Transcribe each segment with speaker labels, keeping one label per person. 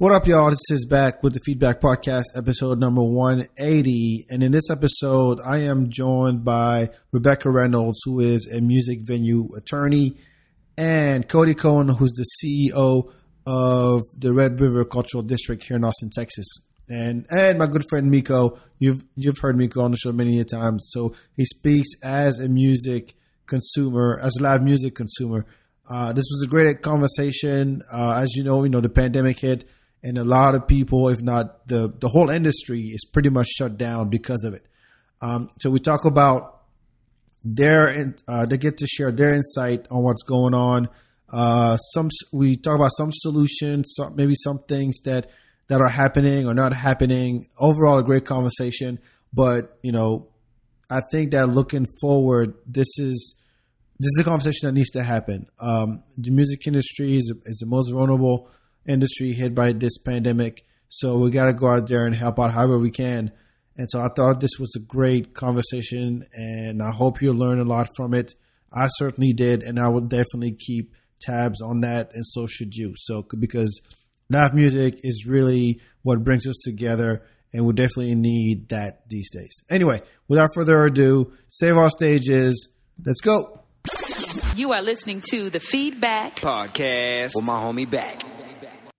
Speaker 1: What up, y'all? This is Bak with the FeedBak Podcast, episode number 180. And in this episode, I am joined by Rebecca Reynolds, who is a music venue attorney, and Cody Cowan, who's the CEO of the Red River Cultural District here in Austin, Texas. And and my good friend Micco, you've you've heard Micco on the show many times. So he speaks as a music consumer, as a live music consumer. Uh, this was a great conversation. Uh, as you know, you know the pandemic hit and a lot of people, if not the the whole industry, is pretty much shut down because of it. Um, so we talk about their uh, they get to share their insight on what's going on. Uh, some we talk about some solutions, some, maybe some things that that are happening or not happening. Overall, a great conversation. But you know, I think that looking forward, this is this is a conversation that needs to happen. Um, the music industry is, is the most vulnerable industry hit by this pandemic. So we got to go out there and help out however we can. And so I thought this was a great conversation, and I hope you learn a lot from it. I certainly did, and I will definitely keep tabs on that, and so should you. So because live music is really what brings us together, and we definitely need that these days. Anyway, without further ado, save our stages. Let's go.
Speaker 2: You are listening to the FeedBak
Speaker 3: Podcast with my homie Bak.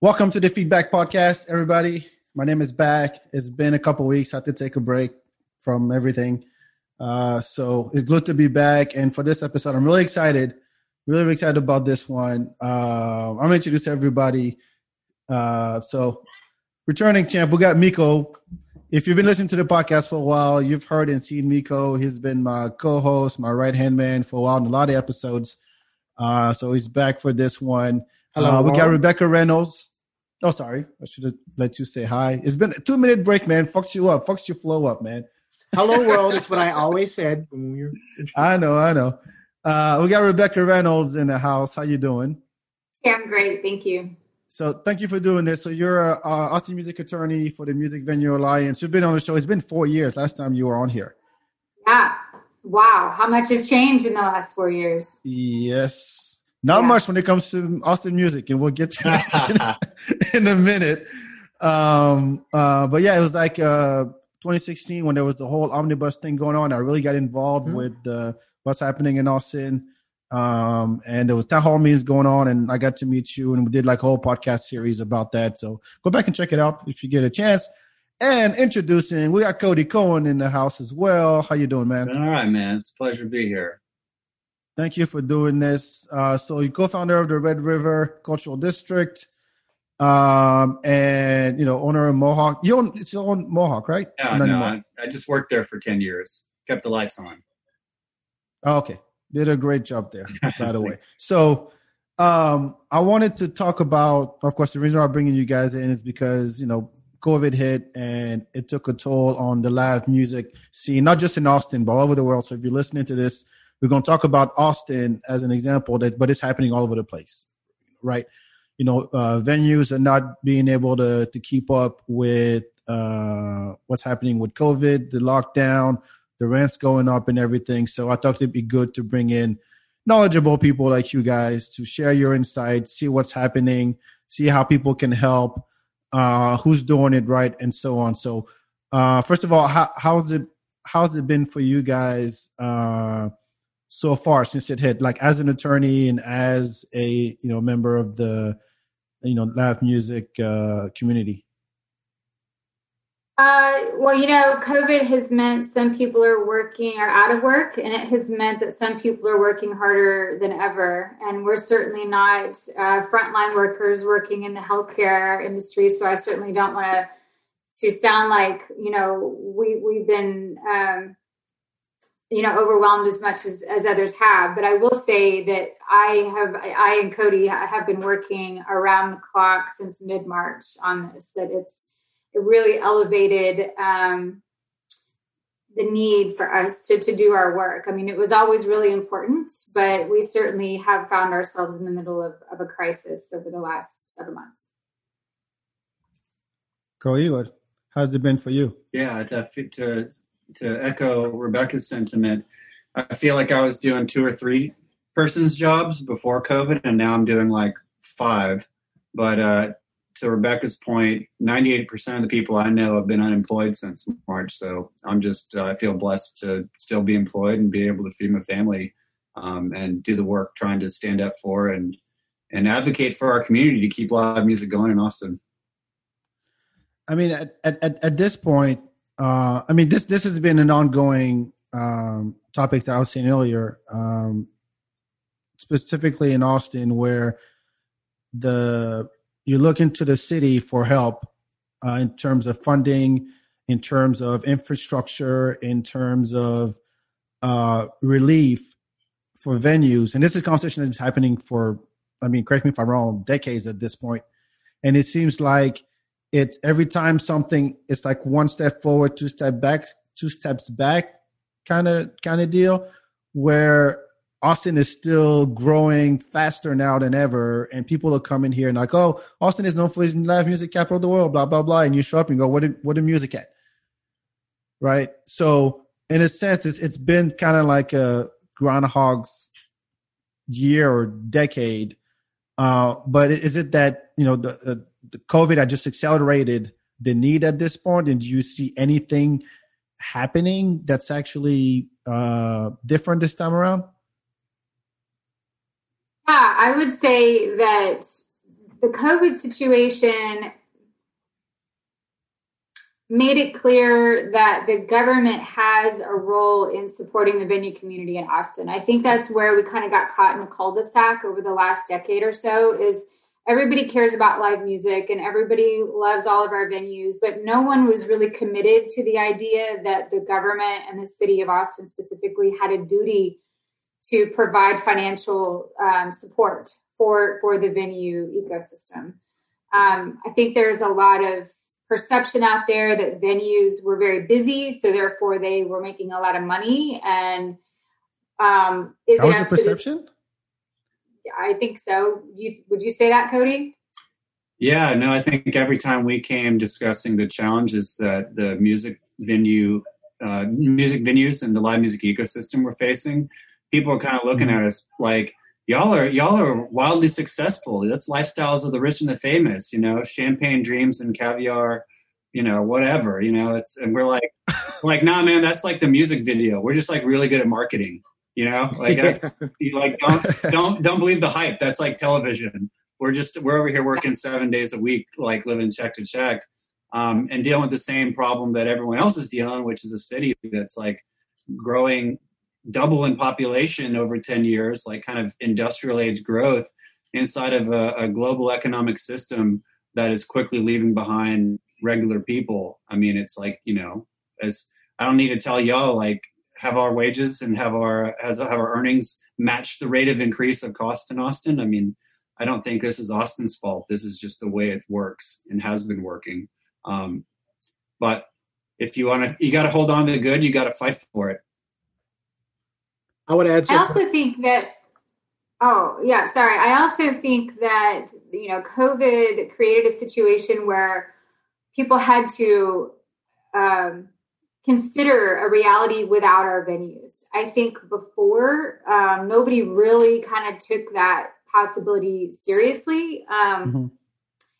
Speaker 1: Welcome to the FeedBak Podcast, everybody. My name is Bak. It's been a couple weeks. I had to take a break from everything. Uh, so it's good to be back. And for this episode, I'm really excited. Really, really excited about this one. Uh, I'm going to introduce everybody. Uh, so, returning champ, we got Micco. If you've been listening to the podcast for a while, you've heard and seen Micco. He's been my co host, my right hand man for a while in a lot of episodes. Uh, so he's back for this one. Hello, uh, we got Rebecca Reynolds. Oh, sorry. I should have let you say hi. It's been a two minute break, man. Fucks you up. Fucks your flow up, man.
Speaker 4: Hello, world. it's what I always said.
Speaker 1: I know. I know. Uh, we got Rebecca Reynolds in the house. How you doing?
Speaker 5: Yeah, I'm great. Thank you.
Speaker 1: So thank you for doing this. So you're a uh, Austin music attorney for the Music Venue Alliance. You've been on the show. It's been four years. Last time you were on here.
Speaker 5: Yeah. Wow. How much has changed in the last four years?
Speaker 1: Yes. Not yeah. much when it comes to Austin music, and we'll get to that in, a minute. Um, uh, but yeah, it was like uh, 2016 when there was the whole omnibus thing going on. I really got involved mm-hmm. with uh, what's happening in Austin. Um, and there was town hall meetings going on, and I got to meet you, and we did like a whole podcast series about that. So go back and check it out if you get a chance. And introducing, we got Cody Cowan in the house as well. How you doing, man?
Speaker 6: All right, man. It's a pleasure to be here.
Speaker 1: Thank you for doing this. Uh, so, you co-founder of the Red River Cultural District, um, and you know, owner of Mohawk. You own it's your own Mohawk, right?
Speaker 6: Yeah, no, I, I, just worked there for ten years. Kept the lights on.
Speaker 1: Oh, okay, did a great job there, by the way. So, um, I wanted to talk about, of course, the reason I'm bringing you guys in is because you know COVID hit and it took a toll on the live music scene, not just in Austin, but all over the world. So if you're listening to this we're going to talk about Austin as an example, that but it's happening all over the place, right? You know, uh, venues are not being able to to keep up with uh, what's happening with COVID, the lockdown, the rents going up, and everything. So I thought it'd be good to bring in knowledgeable people like you guys to share your insights, see what's happening, see how people can help, uh, who's doing it right, and so on. So, uh, first of all, how, how's it how's it been for you guys? Uh, so far since it hit like as an attorney and as a you know member of the you know live music uh, community
Speaker 5: uh, well, you know, COVID has meant some people are working are out of work, and it has meant that some people are working harder than ever. And we're certainly not uh, frontline workers working in the healthcare industry, so I certainly don't want to to sound like you know we we've been um, you know overwhelmed as much as, as others have. But i will say that i have i and cody have been working around the clock since mid-march on this that it's it really elevated um, the need for us to, to do our work. I mean it was always really important but we certainly have found ourselves in the middle of, of a crisis over the last seven months.
Speaker 1: Cody what how's it been for you?
Speaker 6: Yeah that to to echo Rebecca's sentiment, I feel like I was doing two or three persons jobs before COVID, and now I'm doing like five. But uh, to Rebecca's point, 98% of the people I know have been unemployed since March. So I'm just, uh, I feel blessed to still be employed and be able to feed my family um, and do the work trying to stand up for and, and advocate for our community to keep live music going in Austin.
Speaker 1: I mean, at, at, at this point, uh, I mean, this, this has been an ongoing um, topic that I was saying earlier, um, specifically in Austin, where the you look into the city for help uh, in terms of funding, in terms of infrastructure, in terms of uh, relief for venues. And this is a conversation that's happening for, I mean, correct me if I'm wrong, decades at this point. And it seems like it's every time something, it's like one step forward, two step back, two steps back kind of kind of deal where Austin is still growing faster now than ever, and people are coming here and like, oh, Austin is known for its live music capital of the world, blah blah blah, and you show up and go, what did what the music at? Right. So in a sense, it's it's been kind of like a groundhog's year or decade. Uh, but is it that you know the, the COVID had just accelerated the need at this point, and do you see anything happening that's actually uh, different this time around?
Speaker 5: Yeah, I would say that the COVID situation made it clear that the government has a role in supporting the venue community in Austin. I think that's where we kind of got caught in a cul-de-sac over the last decade or so is everybody cares about live music and everybody loves all of our venues, but no one was really committed to the idea that the government and the city of Austin specifically had a duty to provide financial um, support for for the venue ecosystem. Um, I think there's a lot of perception out there that venues were very busy, so therefore they were making a lot of money. And um,
Speaker 1: is that was the perception?
Speaker 5: This, I think so. You, would you say that, Cody?
Speaker 6: Yeah, no, I think every time we came discussing the challenges that the music venue, uh, music venues and the live music ecosystem were facing, people are kind of looking mm-hmm. at us like y'all are y'all are wildly successful. That's lifestyles of the rich and the famous. You know, champagne dreams and caviar. You know, whatever. You know, it's and we're like, like, nah, man, that's like the music video. We're just like really good at marketing. You know, like that's you like don't don't don't believe the hype. That's like television. We're just we're over here working seven days a week, like living check to check, um, and dealing with the same problem that everyone else is dealing, which is a city that's like growing double in population over 10 years, like kind of industrial age growth inside of a, a, global economic system that is quickly leaving behind regular people. I mean, it's like, you know, as I don't need to tell y'all, like, have our wages and have our has have our earnings match the rate of increase of cost in Austin. I mean, I don't think this is Austin's fault. This is just the way it works and has been working. Um, but if you want to, you got to hold on to the good. You got to fight for it.
Speaker 4: I would add.
Speaker 5: I also think that. Oh yeah, sorry. I also think that you know COVID created a situation where people had to um, consider a reality without our venues. I think before um, nobody really kind of took that possibility seriously. Um, mm-hmm.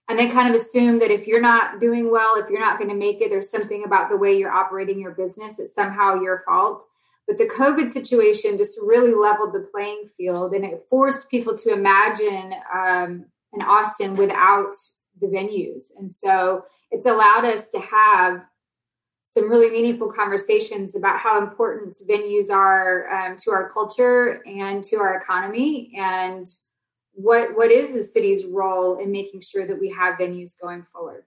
Speaker 5: And they kind of assume that if you're not doing well, if you're not going to make it, there's something about the way you're operating your business. It's somehow your fault. But the COVID situation just really leveled the playing field and it forced people to imagine um, an Austin without the venues. And so it's allowed us to have some really meaningful conversations about how important venues are um, to our culture and to our economy and what what is the city's role in making sure that we have venues going forward?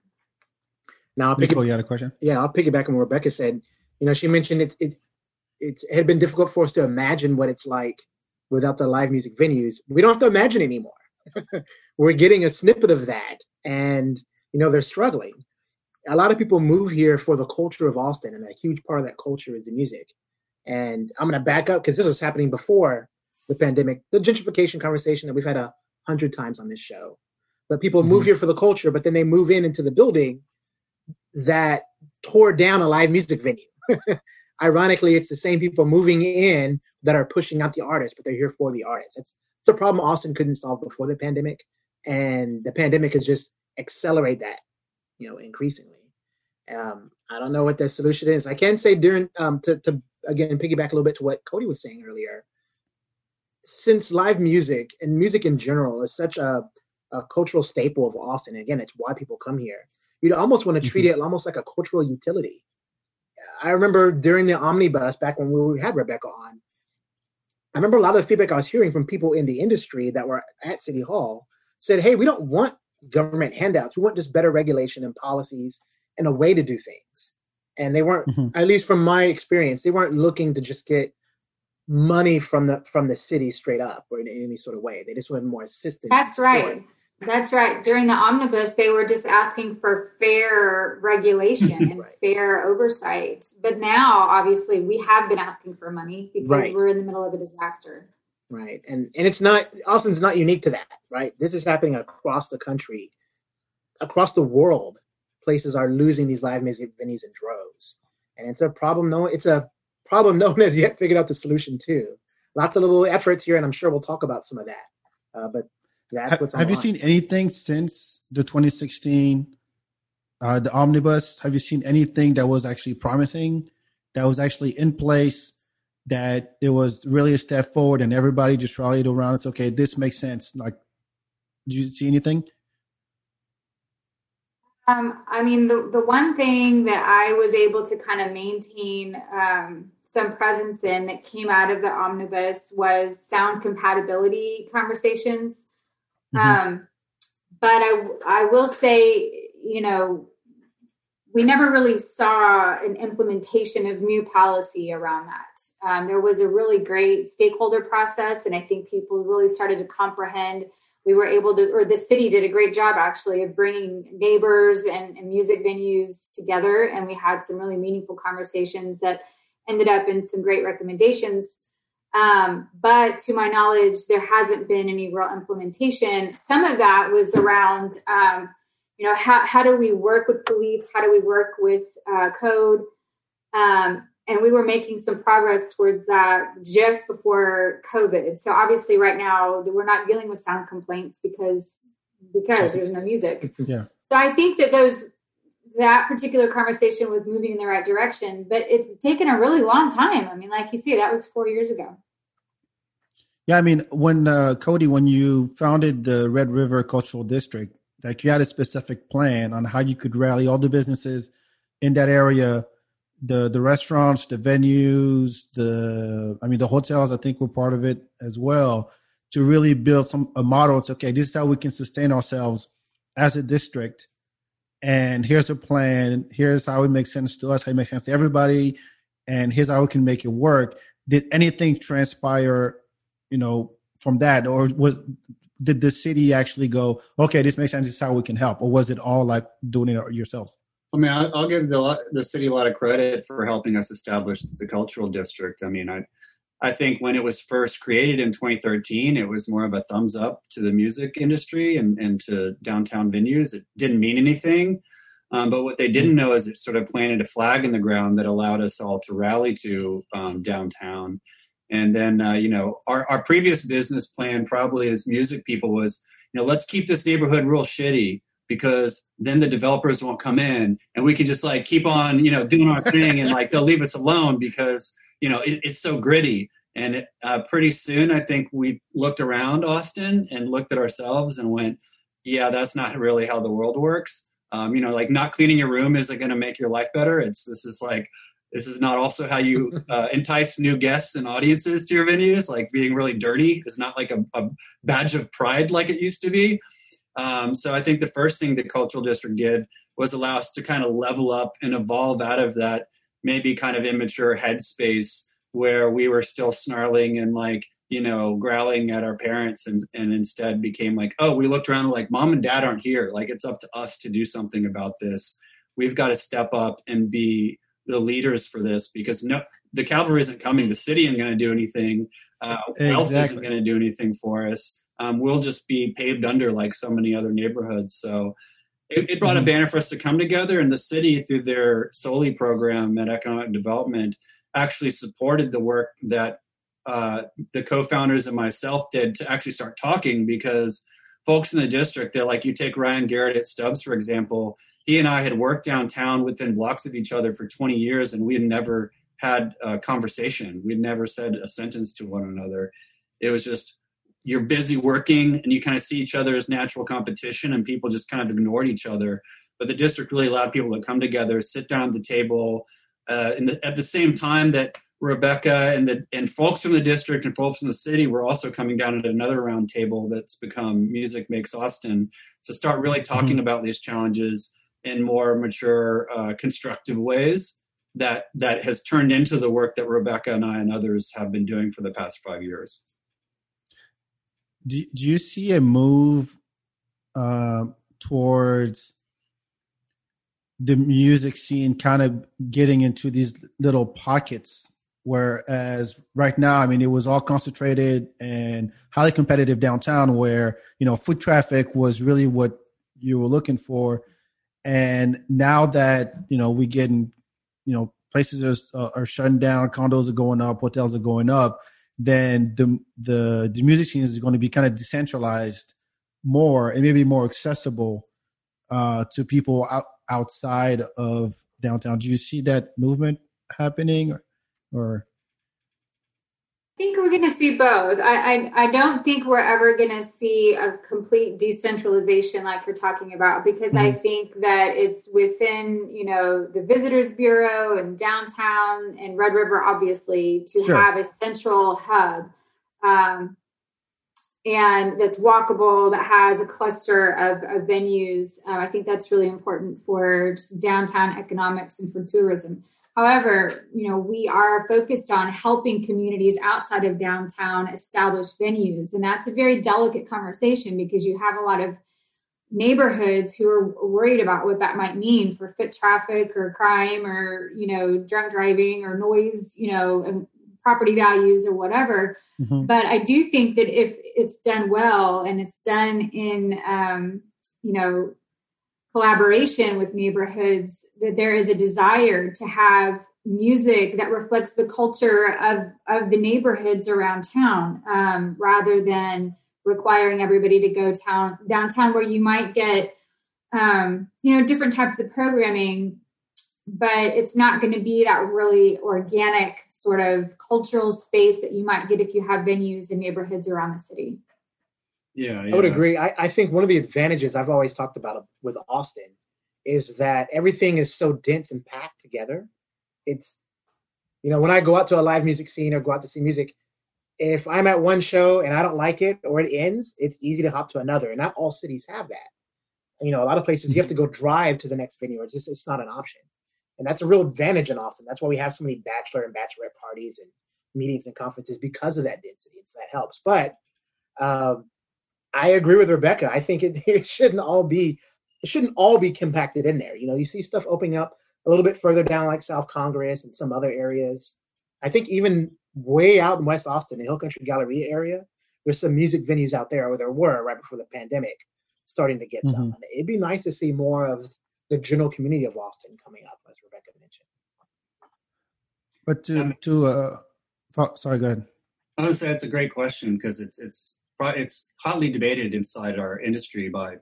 Speaker 1: Now I'll pick Nicole, it, you had a question?
Speaker 4: Yeah i'll piggyback on what rebecca said. You know she mentioned it's it's it's it had been difficult for us to imagine what it's like without the live music venues. We don't have to imagine anymore. We're getting a snippet of that, and you know they're struggling. A lot of people move here for the culture of Austin, and a huge part of that culture is the music. And I'm going to back up because this was happening before the pandemic, the gentrification conversation that we've had a hundred times on this show. But people mm-hmm. move here for the culture, but then they move in into the building that tore down a live music venue. ironically, it's the same people moving in that are pushing out the artists, but they're here for the artists. It's, it's a problem Austin couldn't solve before the pandemic. And the pandemic has just accelerate that, you know, increasingly. Um, I don't know what the solution is. I can say during um, to to again piggyback a little bit to what Cody was saying earlier. Since live music and music in general is such a, a cultural staple of Austin, again, it's why people come here. You'd almost want to treat mm-hmm. it almost like a cultural utility. I remember during the omnibus back when we had Rebecca on, I remember a lot of the feedback I was hearing from people in the industry that were at City Hall said, "Hey, we don't want government handouts. We want just better regulation and policies and a way to do things." And they weren't, mm-hmm. at least from my experience, they weren't looking to just get money from the from the city straight up or in any sort of way. They just wanted more assistance.
Speaker 5: That's right. That's right. During the omnibus, they were just asking for fair regulation and right. fair oversight. But now, obviously, we have been asking for money because right. we're in the middle of a disaster.
Speaker 4: Right, and and it's not Austin's not unique to that. Right, this is happening across the country, across the world. Places are losing these live music venues in droves, and it's a problem. No, it's a problem no one has yet figured out the solution to. Lots of little efforts here, and I'm sure we'll talk about some of that. Uh, but that's what's.
Speaker 1: Have you seen anything since the 2016, uh, the omnibus? Have you seen anything that was actually promising, that was actually in place, that it was really a step forward, and everybody just rallied around? It's okay. This makes sense. Like, did you see anything?
Speaker 5: Um, I mean, the the one thing that I was able to kind of maintain um, some presence in that came out of the omnibus was sound compatibility conversations. Mm-hmm. Um, but I, I will say, you know, we never really saw an implementation of new policy around that. Um, there was a really great stakeholder process, and I think people really started to comprehend. We were able to, or the city did a great job actually of bringing neighbors and, and music venues together, and we had some really meaningful conversations that ended up in some great recommendations. Um, but to my knowledge, there hasn't been any real implementation. Some of that was around, um, you know, how, how do we work with police? How do we work with uh, code? Um, and we were making some progress towards that just before COVID. So obviously, right now we're not dealing with sound complaints because because there's no music.
Speaker 1: Yeah.
Speaker 5: So I think that those that particular conversation was moving in the right direction, but it's taken a really long time. I mean, like you see, that was four years ago.
Speaker 1: Yeah, I mean, when uh, Cody, when you founded the Red River Cultural District, like you had a specific plan on how you could rally all the businesses in that area, the the restaurants, the venues, the I mean, the hotels. I think were part of it as well to really build some a model. It's okay. This is how we can sustain ourselves as a district, and here's a plan. Here's how it makes sense to us. How it makes sense to everybody, and here's how we can make it work. Did anything transpire you know, from that, or was did the city actually go, okay, this makes sense. This is how we can help, or was it all like doing it yourselves?
Speaker 6: I mean, I'll give the the city a lot of credit for helping us establish the cultural district. I mean, I I think when it was first created in 2013, it was more of a thumbs up to the music industry and, and to downtown venues. It didn't mean anything. Um, but what they didn't know is it sort of planted a flag in the ground that allowed us all to rally to um, downtown. And then, uh, you know, our, our previous business plan, probably as music people, was, you know, let's keep this neighborhood real shitty because then the developers won't come in and we can just like keep on, you know, doing our thing and like they'll leave us alone because, you know, it, it's so gritty. And it, uh, pretty soon, I think we looked around Austin and looked at ourselves and went, yeah, that's not really how the world works. Um, you know, like not cleaning your room isn't going to make your life better. It's this is like this is not also how you uh, entice new guests and audiences to your venues. Like being really dirty is not like a, a badge of pride like it used to be. Um, so I think the first thing the cultural district did was allow us to kind of level up and evolve out of that maybe kind of immature headspace where we were still snarling and like you know growling at our parents and and instead became like oh we looked around like mom and dad aren't here like it's up to us to do something about this we've got to step up and be the leaders for this because no, the cavalry isn't coming. The city isn't going to do anything. Uh, exactly. Wealth isn't going to do anything for us. Um, we'll just be paved under like so many other neighborhoods. So it, it brought mm-hmm. a banner for us to come together, and the city, through their SOLI program at Economic Development, actually supported the work that uh, the co-founders and myself did to actually start talking because folks in the district, they're like, you take Ryan Garrett at Stubbs, for example. He and I had worked downtown within blocks of each other for 20 years, and we had never had a conversation. We'd never said a sentence to one another. It was just you're busy working and you kind of see each other as natural competition and people just kind of ignored each other but the district really allowed people to come together sit down at the table uh, the, at the same time that rebecca and the and folks from the district and folks from the city were also coming down at another round table that's become music makes austin to start really talking mm-hmm. about these challenges in more mature uh, constructive ways that that has turned into the work that rebecca and i and others have been doing for the past five years
Speaker 1: do, do you see a move uh, towards the music scene kind of getting into these little pockets whereas right now i mean it was all concentrated and highly competitive downtown where you know foot traffic was really what you were looking for. And now that you know we getting you know places are, are shutting down condos are going up hotels are going up then the the the music scene is going to be kind of decentralized more and maybe more accessible uh, to people out, outside of downtown. Do you see that movement happening, or, or
Speaker 5: think we're going to see both. I, I, I don't think we're ever going to see a complete decentralization like you're talking about because mm-hmm. I think that it's within you know the Visitors Bureau and downtown and Red River obviously to sure. have a central hub. Um, and that's walkable that has a cluster of, of venues uh, i think that's really important for just downtown economics and for tourism However, you know, we are focused on helping communities outside of downtown establish venues. And that's a very delicate conversation because you have a lot of neighborhoods who are worried about what that might mean for foot traffic or crime or, you know, drunk driving or noise, you know, and property values or whatever. Mm-hmm. But I do think that if it's done well and it's done in, um, you know, collaboration with neighborhoods that there is a desire to have music that reflects the culture of of the neighborhoods around town um, rather than requiring everybody to go town downtown where you might get um, you know different types of programming but it's not going to be that really organic sort of cultural space that you might get if you have venues in neighborhoods around the city
Speaker 6: yeah, yeah.
Speaker 4: I would agree. I, I think one of the advantages I've always talked about with Austin is that everything is so dense and packed together. It's, you know, when I go out to a live music scene or go out to see music, if I'm at one show and I don't like it or it ends, it's easy to hop to another. And not all cities have that. You know, a lot of places you have to go drive to the next venue. It's just it's not an option, and that's a real advantage in Austin. That's why we have so many bachelor and bachelorette parties and meetings and conferences because of that density. So that helps. But um, I agree with Rebecca. I think it, it shouldn't all be it shouldn't all be compacted in there. You know, you see stuff opening up a little bit further down, like South Congress and some other areas. I think even way out in West Austin, the Hill Country Galleria area, there's some music venues out there, or there were right before the pandemic, starting to get mm-hmm. some. It'd be nice to see more of the general community of Austin coming up, as Rebecca mentioned.
Speaker 1: But to um, to uh, sorry, go ahead.
Speaker 6: I would say it's a great question because it's it's it's hotly debated inside our industry by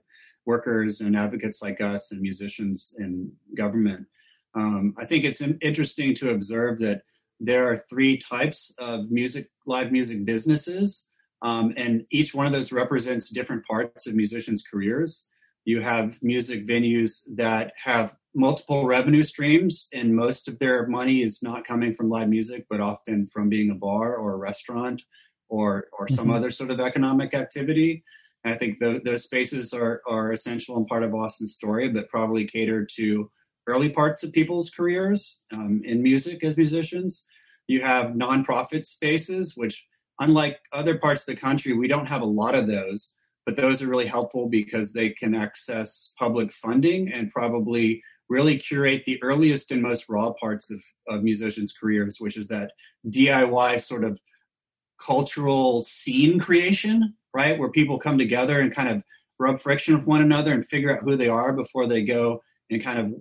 Speaker 6: workers and advocates like us and musicians and government. Um, I think it's interesting to observe that there are three types of music, live music businesses, um, and each one of those represents different parts of musicians' careers. You have music venues that have multiple revenue streams, and most of their money is not coming from live music, but often from being a bar or a restaurant or or some mm-hmm. other sort of economic activity. I think the, those spaces are are essential and part of Austin's story, but probably cater to early parts of people's careers um, in music as musicians. You have nonprofit spaces, which, unlike other parts of the country, we don't have a lot of those. But those are really helpful because they can access public funding and probably really curate the earliest and most raw parts of, of musicians' careers, which is that DIY sort of cultural scene creation, right? Where people come together and kind of rub friction with one another and figure out who they are before they go and kind of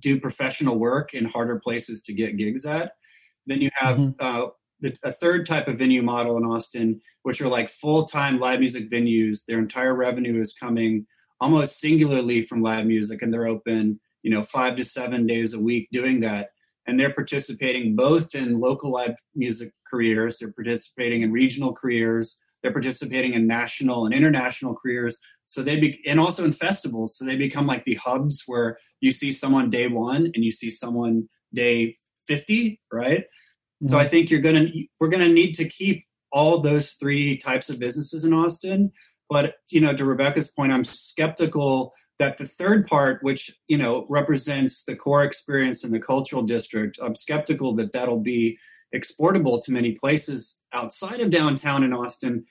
Speaker 6: do professional work in harder places to get gigs at. Then you have mm-hmm. uh, the, a third type of venue model in Austin, which are like full time live music venues. Their entire revenue is coming almost singularly from live music, and they're open, you know, five to seven days a week doing that. And they're participating both in local live music careers, they're participating in regional careers, they're participating in national and international careers. So they be, and also in festivals. So they become like the hubs where you see someone day one and you see someone day 50, right? Mm-hmm. So I think you're gonna we're gonna need to keep all those three types of businesses in Austin. But you know, to Rebecca's point, I'm skeptical that the third part, which you know represents the core experience in the cultural district, I'm skeptical that that'll be exportable to many places outside of downtown in Austin,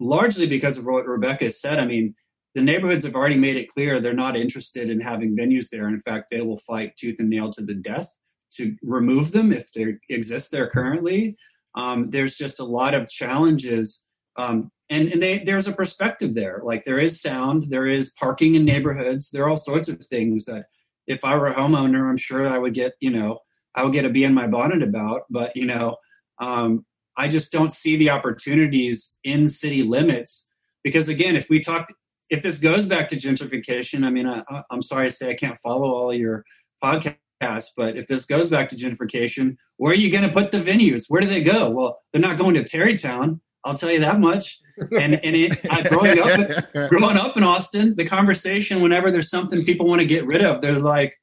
Speaker 6: largely because of what Rebecca said. I mean, the neighborhoods have already made it clear they're not interested in having venues there. In fact, they will fight tooth and nail to the death to remove them if they exist there currently. Um, there's just a lot of challenges. Um, and, and they, there's a perspective there. Like there is sound, there is parking in neighborhoods, there are all sorts of things that if I were a homeowner, I'm sure I would get, you know, I would get a bee in my bonnet about. But, you know, um, I just don't see the opportunities in city limits because again, if we talk, if this goes back to gentrification, I mean, I, am sorry to say I can't follow all your podcasts but if this goes back to gentrification, where are you going to put the venues? Where do they go? Well, they're not going to Tarrytown. I'll tell you that much. And and it, I, growing up growing up in Austin, the conversation whenever there's something people want to get rid of, there's like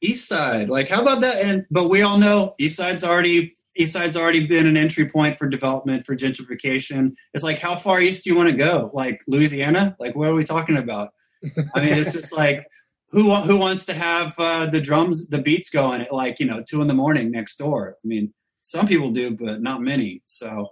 Speaker 6: East Side. Like, how about that? And but we all know East Side's already East Side's already been an entry point for development for gentrification. It's like, how far east do you want to go? Like Louisiana? Like, what are we talking about? I mean, it's just like who who wants to have uh, the drums, the beats going at like you know two in the morning next door? I mean, some people do, but not many. So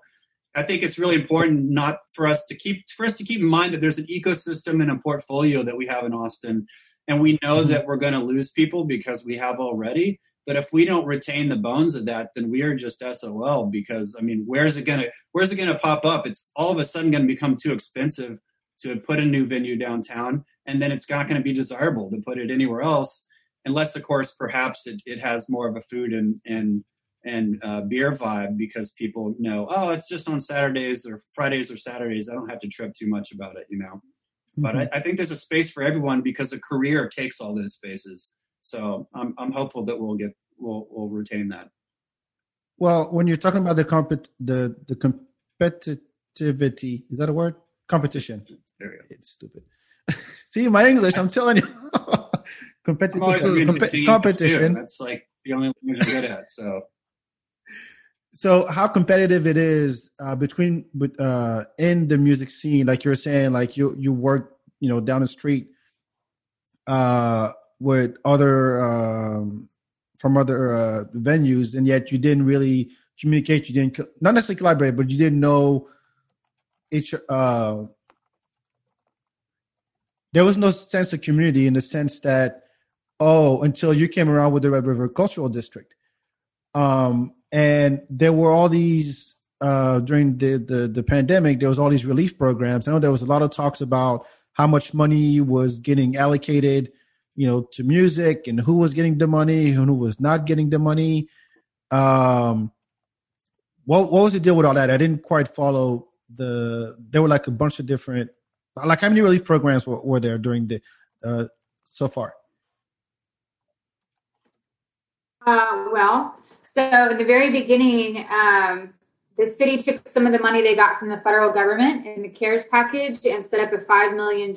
Speaker 6: I think it's really important not for us to keep for us to keep in mind that there's an ecosystem and a portfolio that we have in Austin, and we know mm-hmm. that we're going to lose people because we have already. But if we don't retain the bones of that, then we are just SOL. Because I mean, where's it gonna where's it gonna pop up? It's all of a sudden going to become too expensive to put a new venue downtown and then it's not going to be desirable to put it anywhere else unless of course perhaps it, it has more of a food and and and uh, beer vibe because people know oh it's just on saturdays or fridays or saturdays. I don't have to trip too much about it you know? Mm-hmm. but I, I, think there's a space for everyone because a career takes all those spaces. So i'm, I'm hopeful that we'll get we'll, we'll retain that.
Speaker 1: Well when you're talking about the compet the the competitivity is that a word? Competition. It's stupid. See my English, I'm telling you. Competitive comp- competition.
Speaker 6: That's like the only thing I'm good at. So,
Speaker 1: so how competitive it is uh, between uh, in the music scene? Like you're saying, like you you work, you know, down the street uh, with other um, from other uh, venues, and yet you didn't really communicate. You didn't not necessarily collaborate, but you didn't know each uh there was no sense of community in the sense that oh until you came around with the red river cultural district um, and there were all these uh, during the, the the pandemic there was all these relief programs. I know there was a lot of talks about how much money was getting allocated you know to music and who was getting the money and who was not getting the money. Um what what was the deal with all that? I didn't quite follow the there were like a bunch of different like how many relief programs were, were there during the uh, so far?
Speaker 5: Uh, well, so in the very beginning, um, the city took some of the money they got from the federal government in the CARES package and set up a $5 million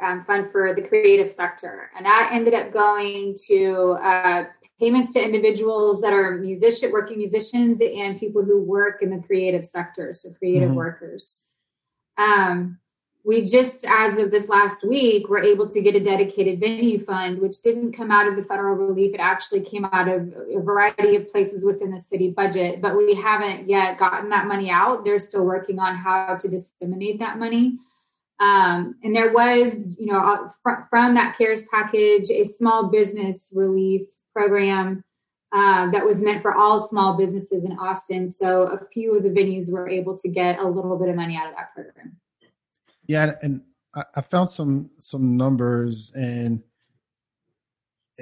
Speaker 5: um, fund for the creative sector. And that ended up going to uh, payments to individuals that are musician, working musicians and people who work in the creative sector, so creative mm-hmm. workers. Um, we just as of this last week were able to get a dedicated venue fund which didn't come out of the federal relief. It actually came out of a variety of places within the city budget but we haven't yet gotten that money out. They're still working on how to disseminate that money. Um, and there was you know uh, fr- from that cares package a small business relief program uh, that was meant for all small businesses in austin. So a few of the venues were able to get a little bit of money out of that program
Speaker 1: yeah, and I, I found some some numbers, and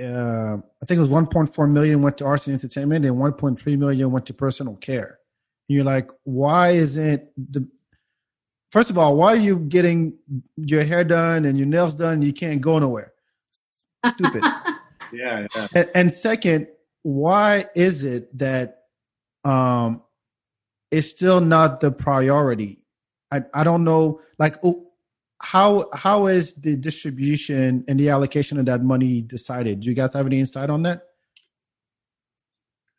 Speaker 1: uh, I think it was 1.4 million went to arts and entertainment, and 1.3 million went to personal care. And you're like, why isn't the first of all, why are you getting your hair done and your nails done and you can't go nowhere? Stupid.
Speaker 6: Yeah, yeah.
Speaker 1: and, and second, why is it that um it's still not the priority? I I don't know. Like, oh, how how is the distribution and the allocation of that money decided? Do you guys have any insight on that?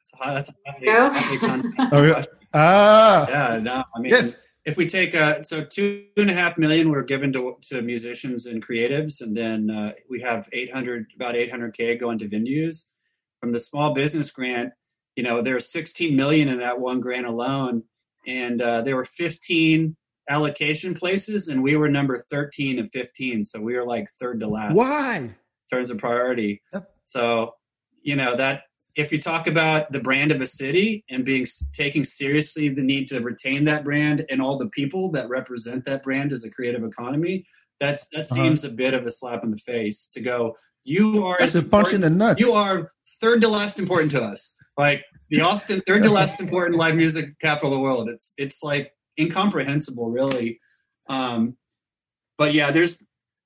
Speaker 6: That's a high- that's a high-
Speaker 5: No.
Speaker 6: high content
Speaker 1: Oh, yeah. Ah,
Speaker 6: Yeah, no, I mean,
Speaker 1: yes.
Speaker 6: if we take uh, so two and a half million were given to to musicians and creatives, and then uh, we have eight hundred about eight hundred k going to venues from the small business grant. You know, there's 16 million in that one grant alone, and uh, there were 15 allocation places, and we were number 13 and 15, so we were like third to last
Speaker 1: Why?
Speaker 6: in terms of priority.
Speaker 1: Yep.
Speaker 6: So, you know, that if you talk about the brand of a city and being taking seriously the need to retain that brand and all the people that represent that brand as a creative economy, that's that
Speaker 1: Uh-huh.
Speaker 6: seems a bit of a slap in the face to go. You are
Speaker 1: That's a punch in the nuts.
Speaker 6: You are third to last important to us. Like the Austin third to last important live music capital of the world. It's it's like incomprehensible, really. Um, but yeah, there's.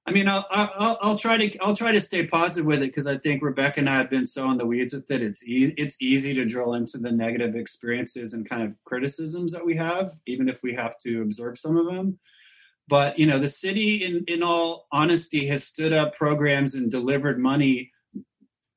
Speaker 6: I mean, I'll, I'll I'll try to I'll try to stay positive with it because I think Rebecca and I have been so in the weeds with it. It's easy it's easy to drill into the negative experiences and kind of criticisms that we have, even if we have to observe some of them. But you know, the city, in in all honesty, has stood up programs and delivered money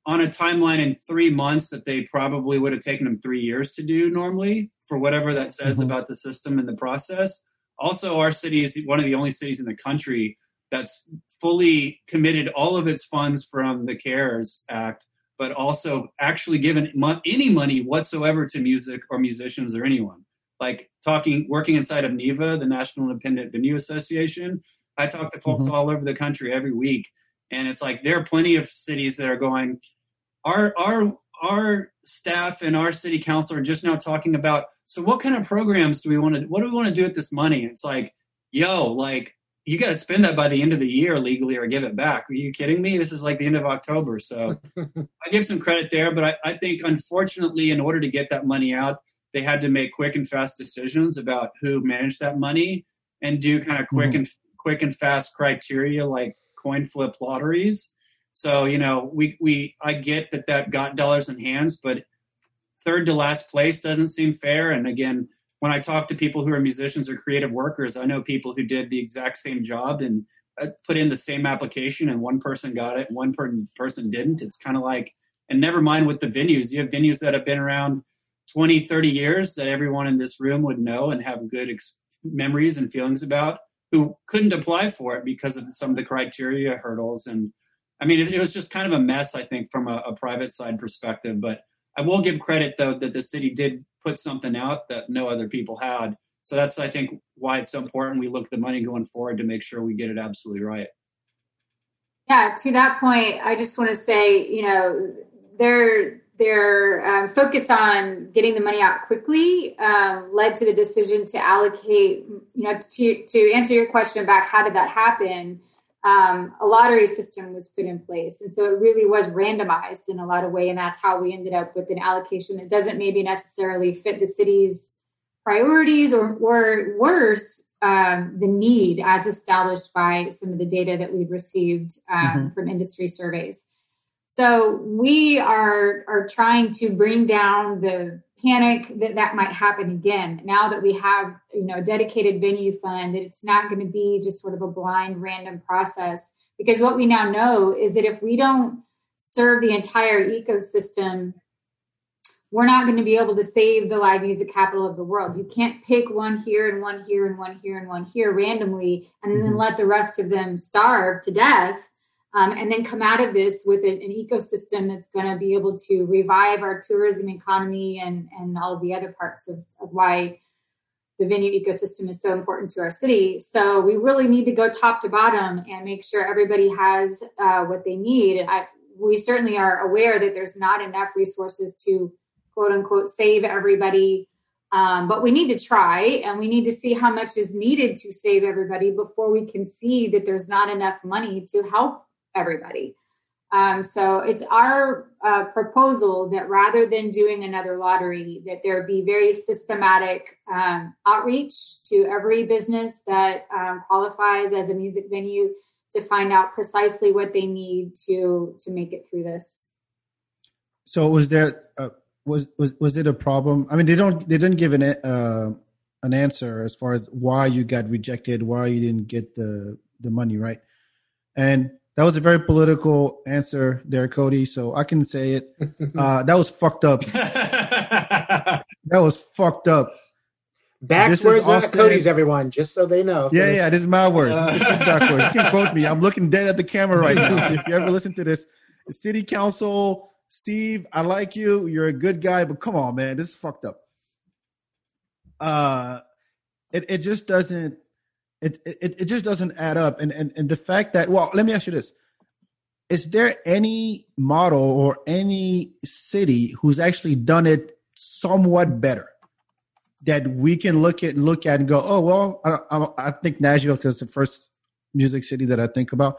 Speaker 6: on a timeline in three months that they probably would have taken them three years to do normally for whatever that says
Speaker 1: Mhm.
Speaker 6: about the system and the process. Also, our city is one of the only cities in the country that's fully committed all of its funds from the CARES Act, but also actually given mo- any money whatsoever to music or musicians or anyone. Like talking, working inside of NIVA, the National Independent Venue Association, I talk to folks
Speaker 1: Mhm.
Speaker 6: all over the country every week, and it's like there are plenty of cities that are going. Our our our staff and our city council are just now talking about. So, what kind of programs do we want to? What do we want to do with this money? It's like, yo, like you got to spend that by the end of the year legally or give it back. Are you kidding me? This is like the end of October. So I give some credit there, but I, I think unfortunately, in order to get that money out, they had to make quick and fast decisions about who managed that money and do kind of quick
Speaker 1: Mhm.
Speaker 6: and quick and fast criteria like coin flip lotteries. So you know, we we I get that that got dollars in hands, but third to last place doesn't seem fair. And again, when I talk to people who are musicians or creative workers, I know people who did the exact same job and uh, put in the same application, and one person got it, one per- person didn't. It's kind of like, and never mind with the venues. You have venues that have been around 20, 30 years that everyone in this room would know and have good ex- memories and feelings about who couldn't apply for it because of some of the criteria hurdles. And I mean, it, it was just kind of a mess, I think, from a, a private side perspective. But I will give credit, though, that the city did put something out that no other people had. So that's, I think, why it's so important we look at the money going forward to make sure we get it absolutely right.
Speaker 5: Yeah, to that point, I just want to say, you know, their their um, focus on getting the money out quickly um, led to the decision to allocate. You know, to to answer your question about how did that happen, um, a lottery system was put in place, and so it really was randomized in a lot of way, and that's how we ended up with an allocation that doesn't maybe necessarily fit the city's priorities, or or worse, um, the need as established by some of the data that we've received um, from industry surveys. So we are are trying to bring down the panic that that might happen again. Now that we have you know a dedicated venue fund, that it's not going to be just sort of a blind random process. Because what we now know is that if we don't serve the entire ecosystem we're not going to be able to save the live music capital of the world. You can't pick one here and one here and one here and one here randomly and then
Speaker 1: Mhm.
Speaker 5: let the rest of them starve to death. Um, and then come out of this with an, an ecosystem that's going to be able to revive our tourism economy and, and all of the other parts of, of why the venue ecosystem is so important to our city. So we really need to go top to bottom and make sure everybody has uh, what they need. I, we certainly are aware that there's not enough resources to quote unquote save everybody. Um, but we need to try and we need to see how much is needed to save everybody before we can see that there's not enough money to help everybody. Um, so it's our uh, proposal that rather than doing another lottery, that there be very systematic um, outreach to every business that um, qualifies as a music venue to find out precisely what they need to to make it through this.
Speaker 1: So was there uh, was was was it a problem? I mean, they don't they didn't give an uh, an answer as far as why you got rejected, why you didn't get the the money, right? And that was a very political answer there, Cody. So I can say it. Uh, that was fucked up. that was fucked up.
Speaker 4: Bak's words, not Cody's, everyone, just so they know.
Speaker 1: Yeah, yeah, this is my words. This is Bak's words. You can quote me. I'm looking dead at the camera right now. If you ever listen to this, city council, Steve, I like you. You're a good guy, but come on, man, this is fucked up. Uh, it it just doesn't it, it it just doesn't add up. And and and the fact that well, let me ask you this: Is there any model or any city who's actually done it somewhat better that we can look at look at and go, oh well, I, I, I think Nashville because it's the first music city that I think about.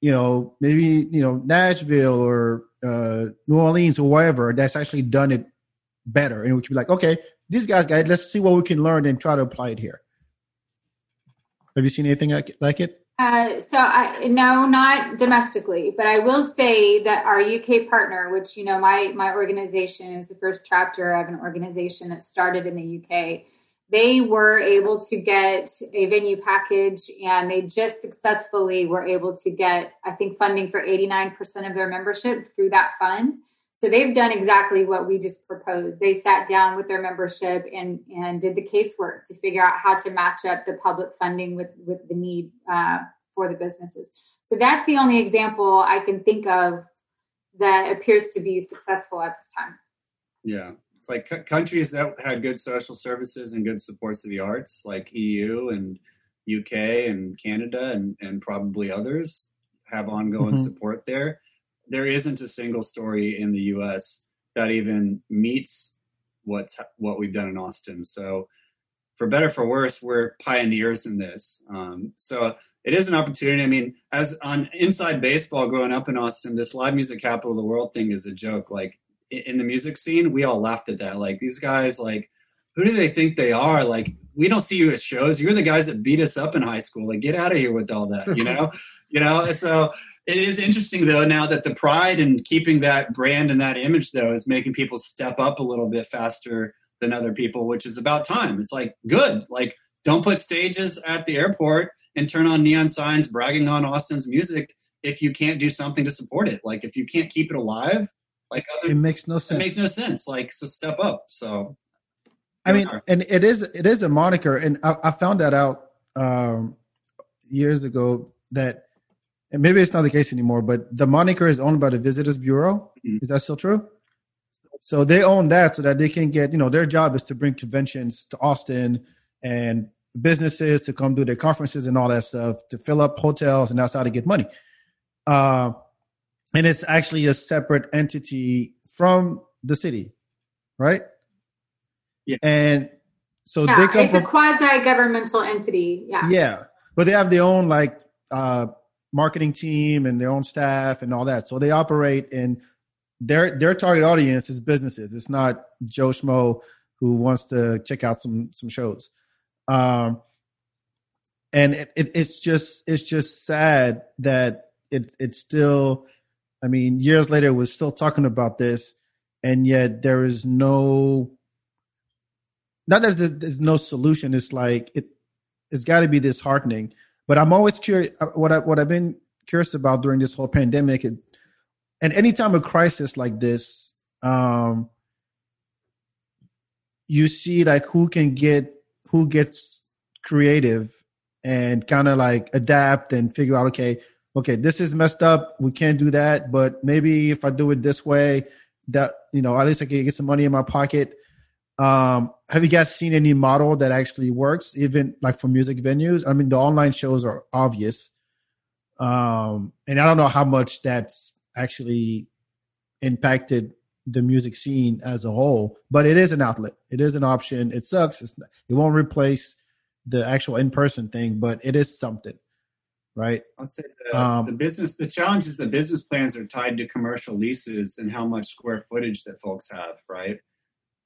Speaker 1: You know, maybe you know Nashville or uh, New Orleans or wherever that's actually done it better, and we can be like, okay, these guys, guys, let's see what we can learn and try to apply it here. Have you seen anything like, it?
Speaker 5: Uh, so I no, not domestically, but I will say that our UK partner, which you know, my my organization is the first chapter of an organization that started in the UK. They were able to get a venue package, and they just successfully were able to get, I think, funding for eighty nine percent of their membership through that fund. So they've done exactly what we just proposed. They sat down with their membership and and did the casework to figure out how to match up the public funding with with the need uh, for the businesses. So that's the only example I can think of that appears to be successful at this time.
Speaker 6: Yeah, it's like c- countries that had good social services and good supports of the arts, like EU and UK and Canada and and probably others, have ongoing mm-hmm. support there there isn't a single story in the U.S. that even meets what's what we've done in Austin. So, for better for worse, we're pioneers in this. Um, so it is an opportunity. I mean, as on inside baseball, growing up in Austin, this live music capital of the world thing is a joke. Like in the music scene, we all laughed at that. Like these guys, like who do they think they are? Like we don't see you at shows. You're the guys that beat us up in high school. Like get out of here with all that. You know, you know. So it is interesting though now that the pride and keeping that brand and that image though is making people step up a little bit faster than other people, which is about time. It's like good. Like don't put stages at the airport and turn on neon signs bragging on Austin's music if you can't do something to support it. Like if you can't keep it alive, like
Speaker 1: other, it makes no sense.
Speaker 6: It makes no sense. Like so, step up. So,
Speaker 1: I mean, and it is it is a moniker, and I, I found that out um, years ago that and maybe it's not the case anymore, but the moniker is owned by the Visitors Bureau. Mm-hmm. Is that still true? So they own that so that they can get, you know, their job is to bring conventions to Austin and businesses to come do their conferences and all that stuff to fill up hotels, and that's how to get money. Uh, and it's actually a separate entity from the city, right?
Speaker 6: Yeah.
Speaker 1: And so
Speaker 5: yeah,
Speaker 1: they come
Speaker 5: it's from, a quasi governmental entity. Yeah.
Speaker 1: Yeah. But they have their own like uh marketing team and their own staff and all that. So they operate in their their target audience is businesses. It's not Joe Schmo who wants to check out some some shows. Um, and it, it, it's just it's just sad that it it's still. I mean, years later, we're still talking about this, and yet there is no. Not that there's, no solution. It's like it. It's got to be disheartening but I'm always curious. Uh, what I what I've been curious about during this whole pandemic, and, and anytime a crisis like this, um, you see like who can get who gets creative and kind of like adapt and figure out okay okay this is messed up we can't do that but maybe if i do it this way that you know at least i can get some money in my pocket um, have you guys seen any model that actually works, even like for music venues? I mean, the online shows are obvious, um, and I don't know how much that's actually impacted the music scene as a whole, but it is an outlet. It is an option. It sucks. It's, it won't replace the actual in person thing, but it is something. right?
Speaker 6: I'll say the,
Speaker 1: Um,
Speaker 6: the business. The challenge is the business plans are tied to commercial leases and how much square footage that folks have, right?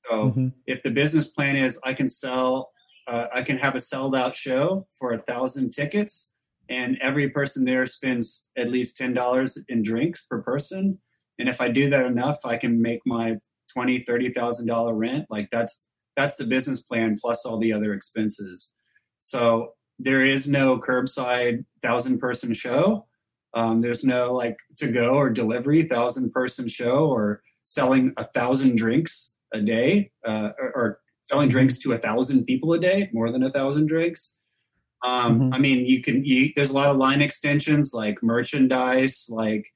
Speaker 6: So
Speaker 1: Mhm.
Speaker 6: if the business plan is I can sell, uh, I can have a sold out show for a thousand tickets, and every person there spends at least ten dollars in drinks per person, and if I do that enough, I can make my twenty, thirty thousand dollar rent. Like that's that's the business plan plus all the other expenses. So there is no curbside thousand person show. Um, there's no like to go or delivery thousand person show or selling a thousand drinks a day uh, or, or selling drinks to a thousand people a day, more than a thousand drinks. Um,
Speaker 1: Mhm.
Speaker 6: I mean, you can. You, there's a lot of line extensions like merchandise, like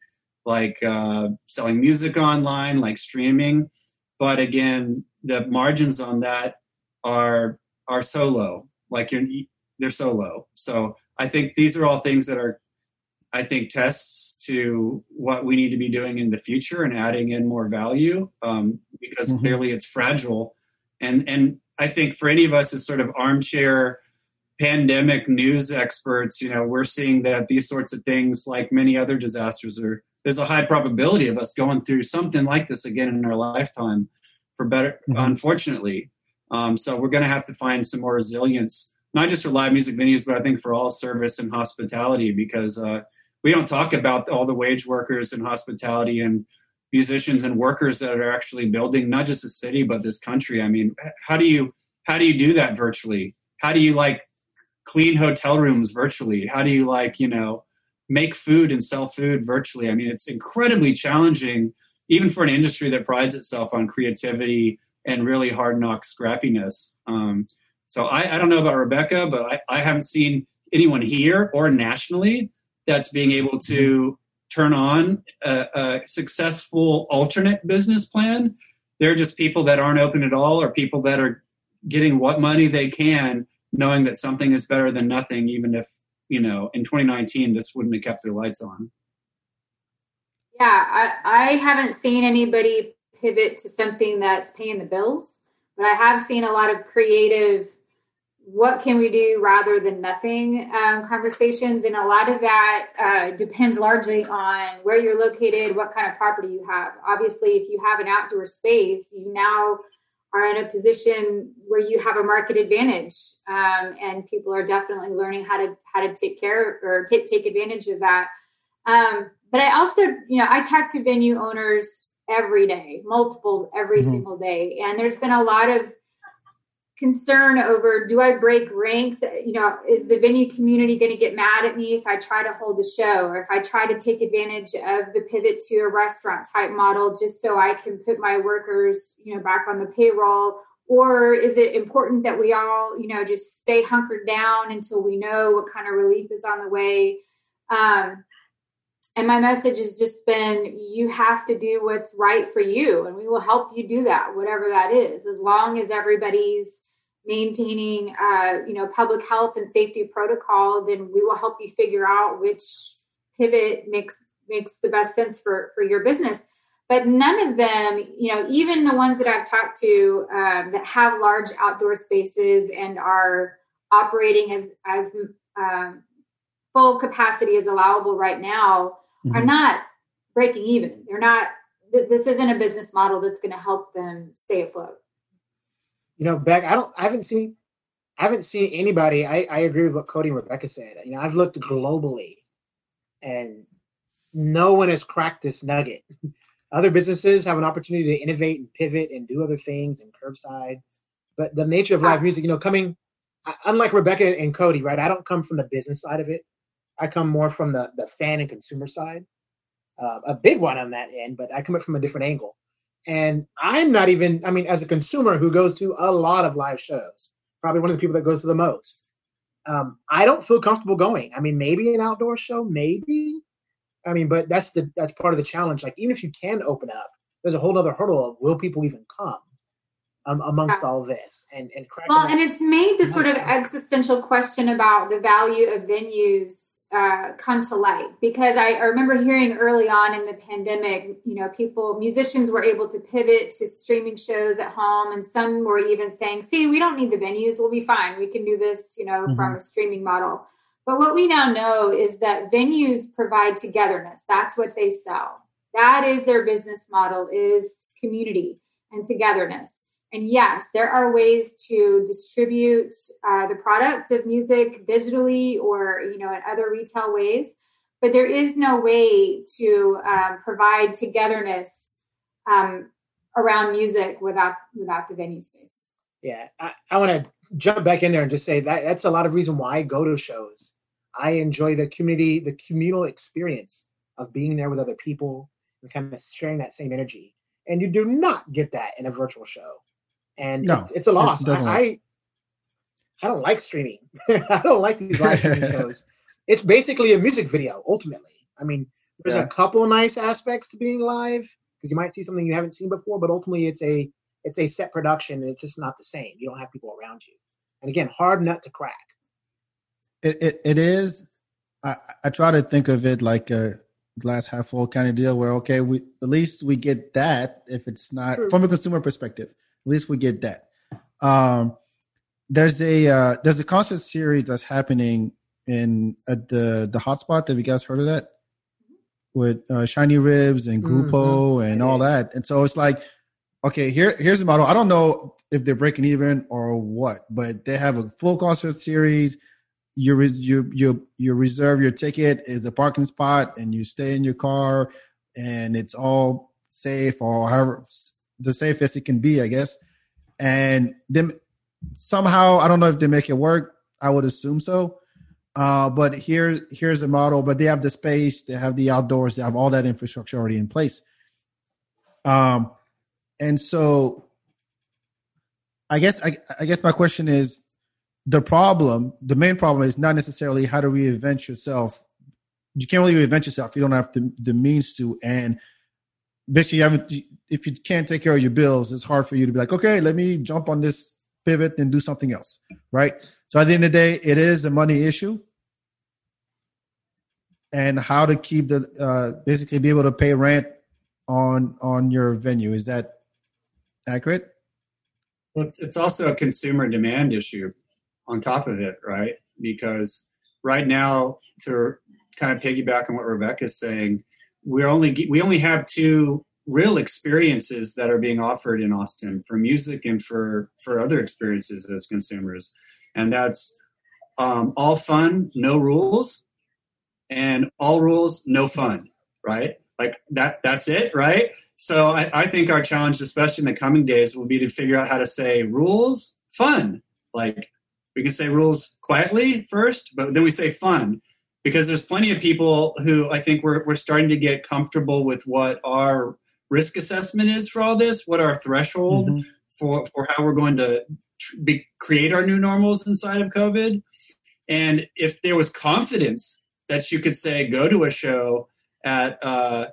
Speaker 6: like uh, selling music online, like streaming. But again, the margins on that are are so low. Like you're they're so low. So I think these are all things that are, I think, tests to what we need to be doing in the future and adding in more value um, because
Speaker 1: Mhm.
Speaker 6: clearly it's fragile. And and I think for any of us as sort of armchair pandemic news experts, you know, we're seeing that these sorts of things, like many other disasters, are there's a high probability of us going through something like this again in our lifetime. For better,
Speaker 1: Mhm.
Speaker 6: unfortunately, um, so we're going to have to find some more resilience, not just for live music venues, but I think for all service and hospitality, because uh, we don't talk about all the wage workers in hospitality and musicians and workers that are actually building not just a city but this country. I mean, how do you how do you do that virtually? How do you like clean hotel rooms virtually? How do you like you know make food and sell food virtually? I mean, it's incredibly challenging, even for an industry that prides itself on creativity and really hard knock scrappiness. Um, so I, I don't know about Rebecca, but I, I haven't seen anyone here or nationally that's being able to turn on a, a successful alternate business plan. They're just people that aren't open at all, or people that are getting what money they can, knowing that something is better than nothing, even if you know in 2019 this wouldn't have kept their lights on.
Speaker 5: Yeah, I, I haven't seen anybody pivot to something that's paying the bills, but I have seen a lot of creative, what can we do rather than nothing um, conversations. And a lot of that uh, depends largely on where you're located, what kind of property you have. Obviously, if you have an outdoor space, you now are in a position where you have a market advantage um, and people are definitely learning how to how to take care or take take advantage of that um, but I also, you know, I talk to venue owners every day, multiple every
Speaker 1: Mhm.
Speaker 5: single day, and there's been a lot of concern over do I break ranks? You know, is the venue community going to get mad at me if I try to hold a show or if I try to take advantage of the pivot to a restaurant type model just so I can put my workers, you know, back on the payroll? Or is it important that we all, you know, just stay hunkered down until we know what kind of relief is on the way? Um, and my message has just been you have to do what's right for you and we will help you do that whatever that is as long as everybody's maintaining uh, you know public health and safety protocol then we will help you figure out which pivot makes makes the best sense for for your business but none of them you know even the ones that i've talked to um, that have large outdoor spaces and are operating as as um, full capacity is allowable right now are
Speaker 1: Mhm.
Speaker 5: not breaking even. They're not. th- This isn't a business model that's going to help them stay afloat.
Speaker 4: You know, Beck, I don't, I haven't seen, I haven't seen anybody. I, I agree with what Cody and Rebecca said. You know, I've looked globally, and no one has cracked this nugget. Other businesses have an opportunity to innovate and pivot and do other things and curbside, but the nature of live music, you know, coming, unlike Rebecca and Cody, right? I don't come from the business side of it. I come more from the the fan and consumer side. Uh, a big one on that end, but I come it from a different angle. And I'm not even, I mean, as a consumer who goes to a lot of live shows, probably one of the people that goes to the most, um, I don't feel comfortable going. I mean, maybe an outdoor show, maybe. I mean, but that's the that's part of the challenge. Like, even if you can open up, there's a whole other hurdle of will people even come um, amongst
Speaker 5: Yeah.
Speaker 4: all this and and
Speaker 5: Well, and it's made the sort of existential question about the value of venues uh, come to light because I, I remember hearing early on in the pandemic, you know, people, musicians were able to pivot to streaming shows at home, and some were even saying, "See, we don't need the venues; we'll be fine. We can do this, you know, from a streaming model." But what we now know is that venues provide togetherness. That's what they sell. That is their business model is community and togetherness. And yes, there are ways to distribute uh, the product of music digitally or you know in other retail ways, but there is no way to um, provide togetherness um, around music without without the venue space.
Speaker 4: Yeah, I, I want to jump back in there and just say that that's a lot of reason why I go to shows. I enjoy the community, the communal experience of being there with other people and kind of sharing that same energy. And you do not get that in a virtual show. And no, it's, it's a loss. I, I, I don't like streaming. I don't like these live streaming shows. It's basically a music video, ultimately. I mean, there's yeah. a couple nice aspects to being live because you might see something you haven't seen before, but ultimately it's a it's a set production and it's just not the same. You don't have people around you. And again, hard nut to crack.
Speaker 1: It it, it is. I, I try to think of it like a glass half full kind of deal where okay, we at least we get that if it's not True. from a consumer perspective. At least we get that. Um, there's a uh, there's a concert series that's happening in at the the hotspot. Have you guys heard of that? With uh, Shiny Ribs and Grupo mm-hmm. and all that. And so it's like, okay, here here's the model. I don't know if they're breaking even or what, but they have a full concert series. You you you you reserve your ticket is a parking spot, and you stay in your car, and it's all safe or however the safest it can be, I guess. And then somehow I don't know if they make it work. I would assume so. Uh, but here here's the model. But they have the space, they have the outdoors, they have all that infrastructure already in place. Um, and so I guess I, I guess my question is the problem, the main problem is not necessarily how to reinvent yourself. You can't really reinvent yourself. You don't have the, the means to. And basically, you have if you can't take care of your bills, it's hard for you to be like, okay, let me jump on this pivot and do something else, right? So at the end of the day, it is a money issue, and how to keep the uh, basically be able to pay rent on on your venue. Is that accurate?
Speaker 6: Well, it's, it's also a consumer demand issue on top of it, right? Because right now, to kind of piggyback on what Rebecca's saying, we only we only have two real experiences that are being offered in Austin for music and for for other experiences as consumers, and that's um, all fun, no rules, and all rules, no fun. Right? Like that. That's it. Right? So I, I think our challenge, especially in the coming days, will be to figure out how to say rules, fun. Like we can say rules quietly first, but then we say fun because there's plenty of people who I think we're we're starting to get comfortable with what our risk assessment is for all this, what our threshold mm-hmm. for for how we're going to be, create our new normals inside of COVID, and if there was confidence that you could say go to a show at uh,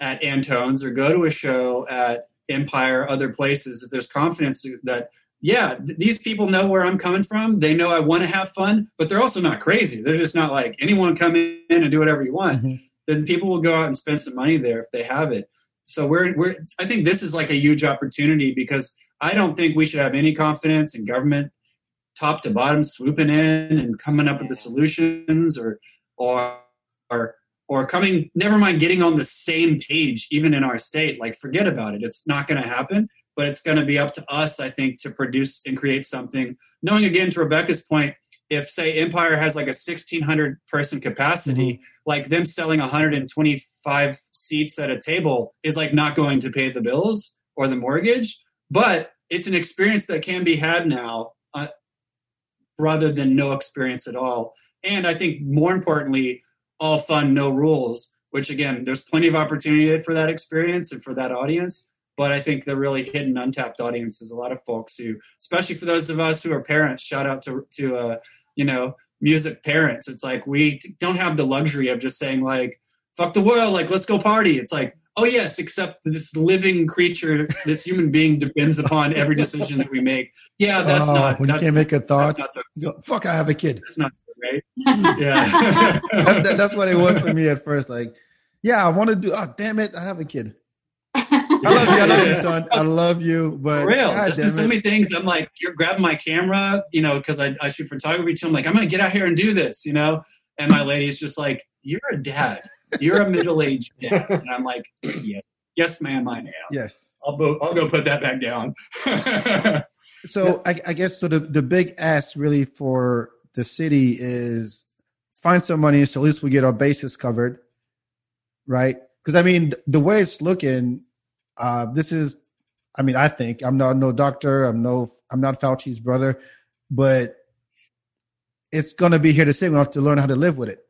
Speaker 6: at Antone's or go to a show at Empire, other places, if there's confidence that, yeah, th- these people know where I'm coming from. They know I want to have fun, but they're also not crazy. They're just not like anyone come in and do whatever you want. Mm-hmm. Then people will go out and spend some money there if they have it. So we're we're I think this is like a huge opportunity because I don't think we should have any confidence in government top to bottom swooping in and coming up with the solutions or or or or coming never mind getting on the same page even in our state like forget about it it's not going to happen but it's going to be up to us i think to produce and create something knowing again to rebecca's point if say empire has like a 1600 person capacity mm-hmm. like them selling 125 seats at a table is like not going to pay the bills or the mortgage but it's an experience that can be had now uh, rather than no experience at all and i think more importantly all fun, no rules, which again, there's plenty of opportunity for that experience and for that audience. But I think the really hidden, untapped audience is a lot of folks who, especially for those of us who are parents, shout out to, to uh, you know, music parents. It's like we don't have the luxury of just saying, like, fuck the world, like, let's go party. It's like, oh, yes, except this living creature, this human being depends upon every decision that we make. Yeah, that's
Speaker 1: oh,
Speaker 6: not.
Speaker 1: When
Speaker 6: that's,
Speaker 1: you can't make a thought, go, fuck, I have a kid.
Speaker 6: That's not right?
Speaker 1: yeah, that, that, that's what it was for me at first. Like, yeah, I want to do. Oh, damn it, I have a kid. I love you. I love you, son. I love you. But
Speaker 6: For real.
Speaker 1: God
Speaker 6: There's so many things. I'm like, you're grabbing my camera, you know, because I, I shoot photography too. I'm like, I'm gonna get out here and do this, you know. And my lady's just like, you're a dad. You're a middle aged dad. And I'm like, yeah, yes, ma'am, I am.
Speaker 1: Yes.
Speaker 6: I'll go. I'll go put that back down.
Speaker 1: So I, I guess so. The the big ask really for the city is find some money so at least we get our bases covered, right? Because I mean, the way it's looking, uh, this is. I mean, I think I'm not no doctor. I'm no. I'm not Fauci's brother, but it's going to be here to stay. We have to learn how to live with it,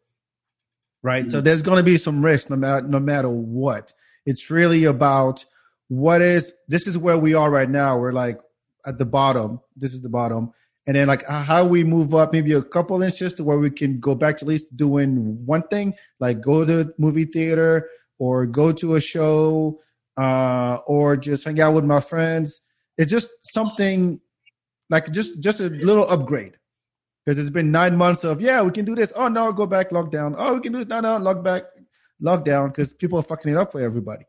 Speaker 1: right? So there's going to be some risk no matter no matter what. It's really about what is. This is where we are right now. We're like at the bottom. This is the bottom. And then like how we move up maybe a couple inches to where we can go back to at least doing one thing, like go to movie theater or go to a show, uh, or just hang out with my friends. It's just something like just just a little upgrade. Because it's been nine months of yeah, we can do this. Oh no, go back, lockdown. Oh, we can do this. No, no, lock back, lockdown. Because people are fucking it up for everybody.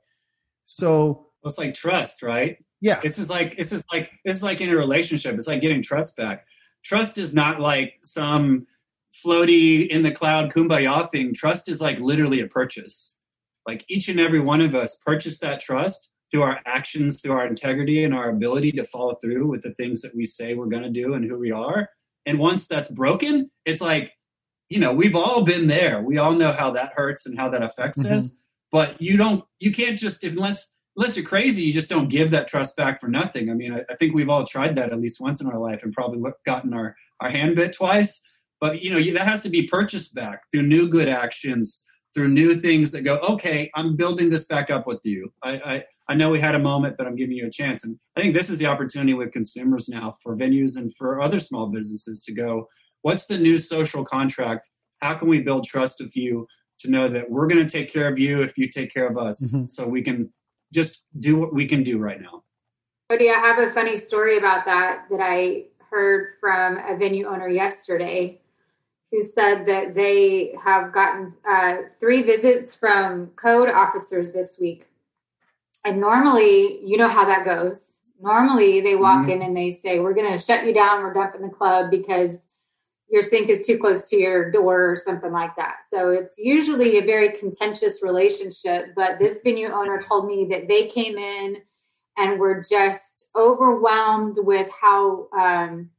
Speaker 1: So
Speaker 6: it's like trust, right?
Speaker 1: yeah,
Speaker 6: It's just like it's just like it's like in a relationship. It's like getting trust back. Trust is not like some floaty in the cloud kumbaya thing. Trust is like literally a purchase. Like each and every one of us purchase that trust through our actions, through our integrity, and our ability to follow through with the things that we say we're going to do and who we are. And once that's broken, it's like, you know, we've all been there. We all know how that hurts and how that affects
Speaker 1: Mhm.
Speaker 6: us. But you don't, you can't just unless unless you're crazy, you just don't give that trust back for nothing. I mean, I, I think we've all tried that at least once in our life and probably gotten our, our hand bit twice. But, you know, you, that has to be purchased back through new good actions, through new things that go, okay, I'm building this back up with you. I, I, I know we had a moment, but I'm giving you a chance. And I think this is the opportunity with consumers now for venues and for other small businesses to go, what's the new social contract? How can we build trust with you to know that we're going to take care of you if you take care of us
Speaker 1: Mhm.
Speaker 6: so we can just do what we can do right now.
Speaker 5: Cody, I have a funny story about that that I heard from a venue owner yesterday who said that they have gotten uh, three visits from code officers this week. And normally, you know how that goes. Normally, they walk
Speaker 6: Mhm.
Speaker 5: in and they say, We're going to shut you down, we're dumping the club because your sink is too close to your door or something like that. So it's usually a very contentious relationship. But this venue owner told me that they came in and were just overwhelmed with how um,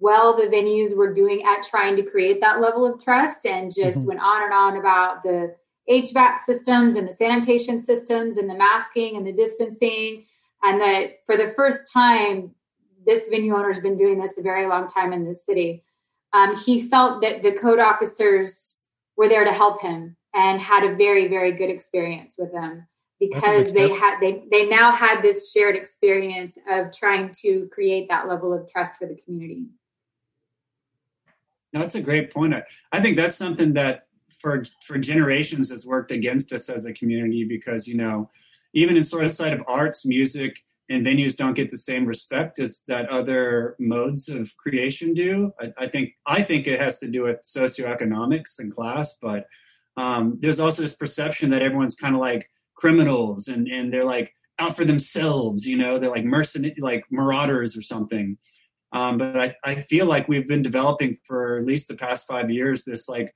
Speaker 5: well the venues were doing at trying to create that level of trust and just
Speaker 1: Mhm.
Speaker 5: went on and on about the HVAC systems and the sanitation systems and the masking and the distancing. And that for the first time, this venue owner has been doing this a very long time in this city. Um, he felt that the code officers were there to help him and had a very, very good experience with them because they had they they now had this shared experience of trying to create that level of trust for the community.
Speaker 6: That's a great point. I, I think that's something that for for generations has worked against us as a community because you know even in sort of side of arts, music, and venues don't get the same respect as that other modes of creation do. I, I think I think it has to do with socioeconomics and class, but um, there's also this perception that everyone's kind of like criminals and and they're like out for themselves. You know, they're like mercenary, like marauders or something. Um, but I, I feel like we've been developing for at least the past five years this like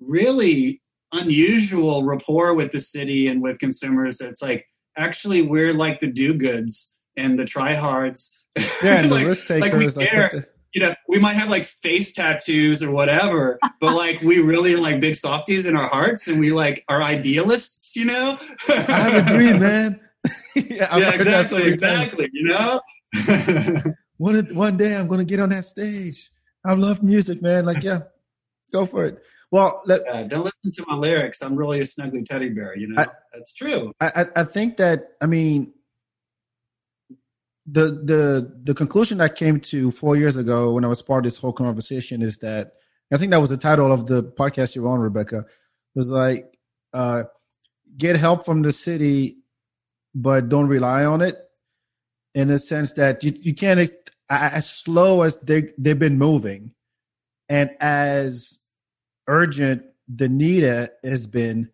Speaker 6: really unusual rapport with the city and with consumers. It's like actually we're like the do goods and the tryhards.
Speaker 1: yeah, and the
Speaker 6: like,
Speaker 1: risk
Speaker 6: like we
Speaker 1: takers. Like,
Speaker 6: care. you know, we might have like face tattoos or whatever, but like we really are like big softies in our hearts and we like are idealists, you know?
Speaker 1: I have a dream, man. yeah,
Speaker 6: yeah, exactly, exactly, you know?
Speaker 1: One one day I'm gonna get on that stage. I love music, man. Like, yeah, go for it. Well, let,
Speaker 6: Yeah, don't listen to my lyrics. I'm really a snuggly teddy bear. You know,
Speaker 1: I-
Speaker 6: that's true.
Speaker 1: I, I I think that I mean the the the conclusion I came to four years ago when I was part of this whole conversation is that I think that was the title of the podcast you're on, Rebecca, was like uh, get help from the city, but don't rely on it. In a sense that you you can't as slow as they they've been moving, and as urgent the need has been,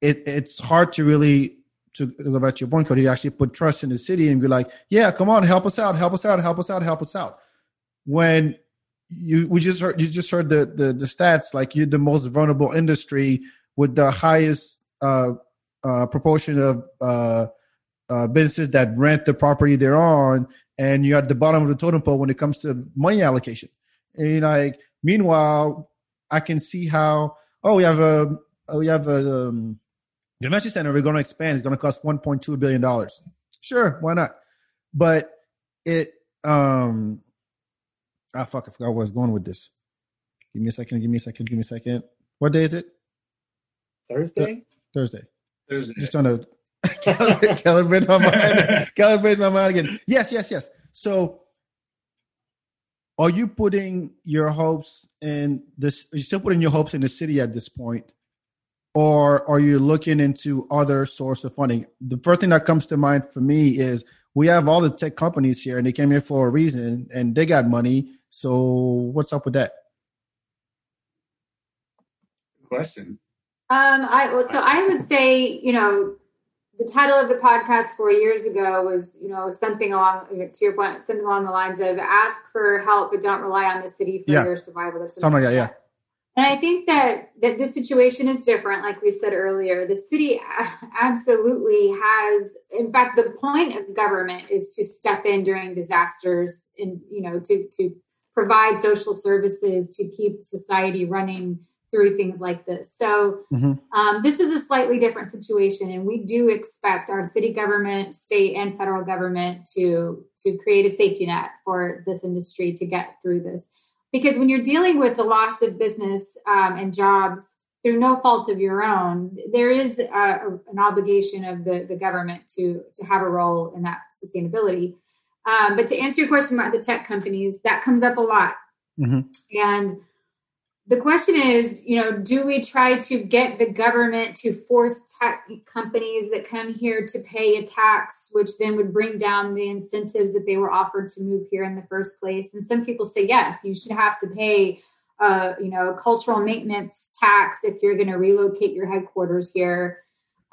Speaker 1: it it's hard to really to go back to your point, Cody, you actually put trust in the city and be like, yeah, come on, help us out, help us out, help us out, help us out. When you we just heard you just heard the the, the stats like you're the most vulnerable industry with the highest uh, uh, proportion of uh, uh, businesses that rent the property they're on, and you're at the bottom of the totem pole when it comes to money allocation. And like, meanwhile, I can see how oh we have a we have a um, convention center we're going to expand. It's going to cost 1.2 billion dollars. Sure, why not? But it um ah fuck I forgot where I was going with this. Give me a second. Give me a second. Give me a second. What day is it?
Speaker 4: Thursday.
Speaker 1: Thursday.
Speaker 6: Thursday.
Speaker 1: Just trying to calibrate, calibrate my mind. calibrate my mind again. Yes, yes, yes. So, are you putting your hopes in this? Are you still putting your hopes in the city at this point, or are you looking into other source of funding? The first thing that comes to mind for me is we have all the tech companies here, and they came here for a reason, and they got money. So, what's up with that?
Speaker 6: Question.
Speaker 5: Um, I well, so I would say, you know, the title of the podcast four years ago was, you know, something along to your point, something along the lines of "ask for help, but don't rely on the city for
Speaker 1: Yeah.
Speaker 5: your survival." Or something,
Speaker 1: like that, yeah.
Speaker 5: And I think that that this situation is different, like we said earlier. The city absolutely has, in fact, the point of government is to step in during disasters, and you know, to to provide social services to keep society running through things like this. So
Speaker 1: Mhm.
Speaker 5: um, this is a slightly different situation, and we do expect our city government, state, and federal government to to create a safety net for this industry to get through this. Because when you're dealing with the loss of business um, and jobs through no fault of your own, there is a, a- an obligation of the, the government to to have a role in that sustainability. Um, but to answer your question about the tech companies, that comes up a lot.
Speaker 1: Mhm.
Speaker 5: And the question is, you know, do we try to get the government to force tech companies that come here to pay a tax, which then would bring down the incentives that they were offered to move here in the first place? And some people say, yes, you should have to pay, uh, you know, cultural maintenance tax if you're going to relocate your headquarters here.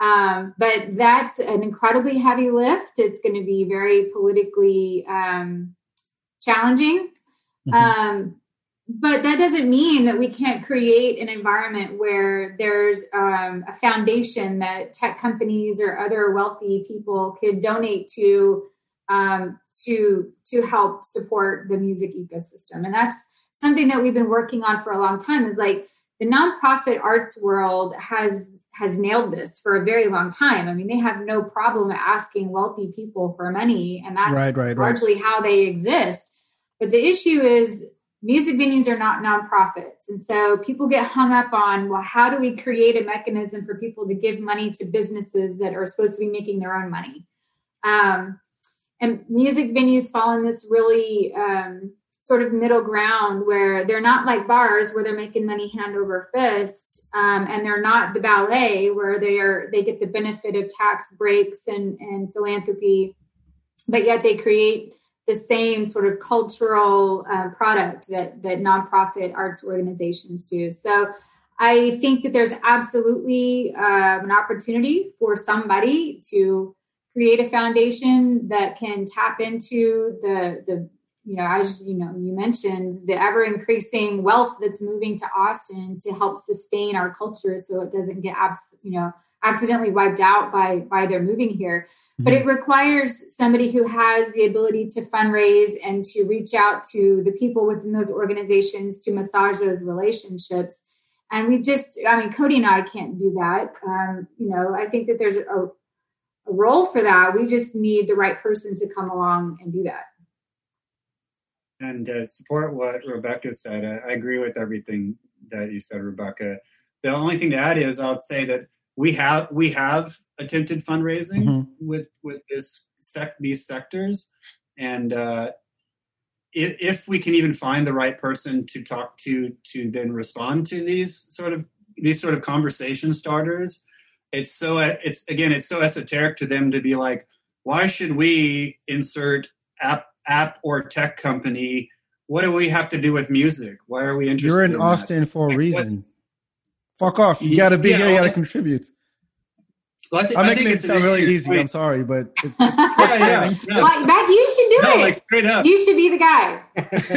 Speaker 5: Um, but that's an incredibly heavy lift. It's going to be very politically um, challenging.
Speaker 1: Mhm.
Speaker 5: Um, but that doesn't mean that we can't create an environment where there's um, a foundation that tech companies or other wealthy people could donate to um, to to help support the music ecosystem. And that's something that we've been working on for a long time is like the nonprofit arts world has has nailed this for a very long time. I mean they have no problem asking wealthy people for money and that's
Speaker 1: Right, right, right.
Speaker 5: largely how they exist. But the issue is music venues are not nonprofits. And so people get hung up on, well, how do we create a mechanism for people to give money to businesses that are supposed to be making their own money? Um, and music venues fall in this really um, sort of middle ground where they're not like bars where they're making money hand over fist, um, and they're not the ballet where they are they get the benefit of tax breaks and, and philanthropy, but yet they create the same sort of cultural uh, product that that nonprofit arts organizations do. So I think that there's absolutely uh, an opportunity for somebody to create a foundation that can tap into the the you know as you know you mentioned the ever increasing wealth that's moving to Austin to help sustain our culture so it doesn't get abs- you know accidentally wiped out by by their moving here but it requires somebody who has the ability to fundraise and to reach out to the people within those organizations to massage those relationships. And we just i mean cody and i can't do that. Um, you know i think that there's a, a role for that. We just need the right person to come along and do that.
Speaker 6: And uh, support what Rebecca said. I, I agree with everything that you said, Rebecca. The only thing to add is I'll say that we have we have attempted fundraising
Speaker 1: Mhm.
Speaker 6: with with this sec these sectors, and uh, if, if we can even find the right person to talk to to then respond to these sort of these sort of conversation starters, it's so it's again it's so esoteric to them to be like, why should we insert app app or tech company? What do we have to do with music? Why are we interested?
Speaker 1: You're in
Speaker 6: that?
Speaker 1: Austin for a
Speaker 6: Like, what-
Speaker 1: reason. Fuck off. You got to be
Speaker 6: yeah,
Speaker 1: here. You got to contribute.
Speaker 6: Well, I, think,
Speaker 1: I'm
Speaker 6: I
Speaker 1: making
Speaker 6: think
Speaker 1: it sound really
Speaker 6: interesting
Speaker 1: easy.
Speaker 6: point.
Speaker 1: I'm sorry, but it's, it's
Speaker 6: Yeah, yeah. No,
Speaker 5: Like that, you should do
Speaker 6: no,
Speaker 5: it.
Speaker 6: like straight up.
Speaker 5: you should be the guy.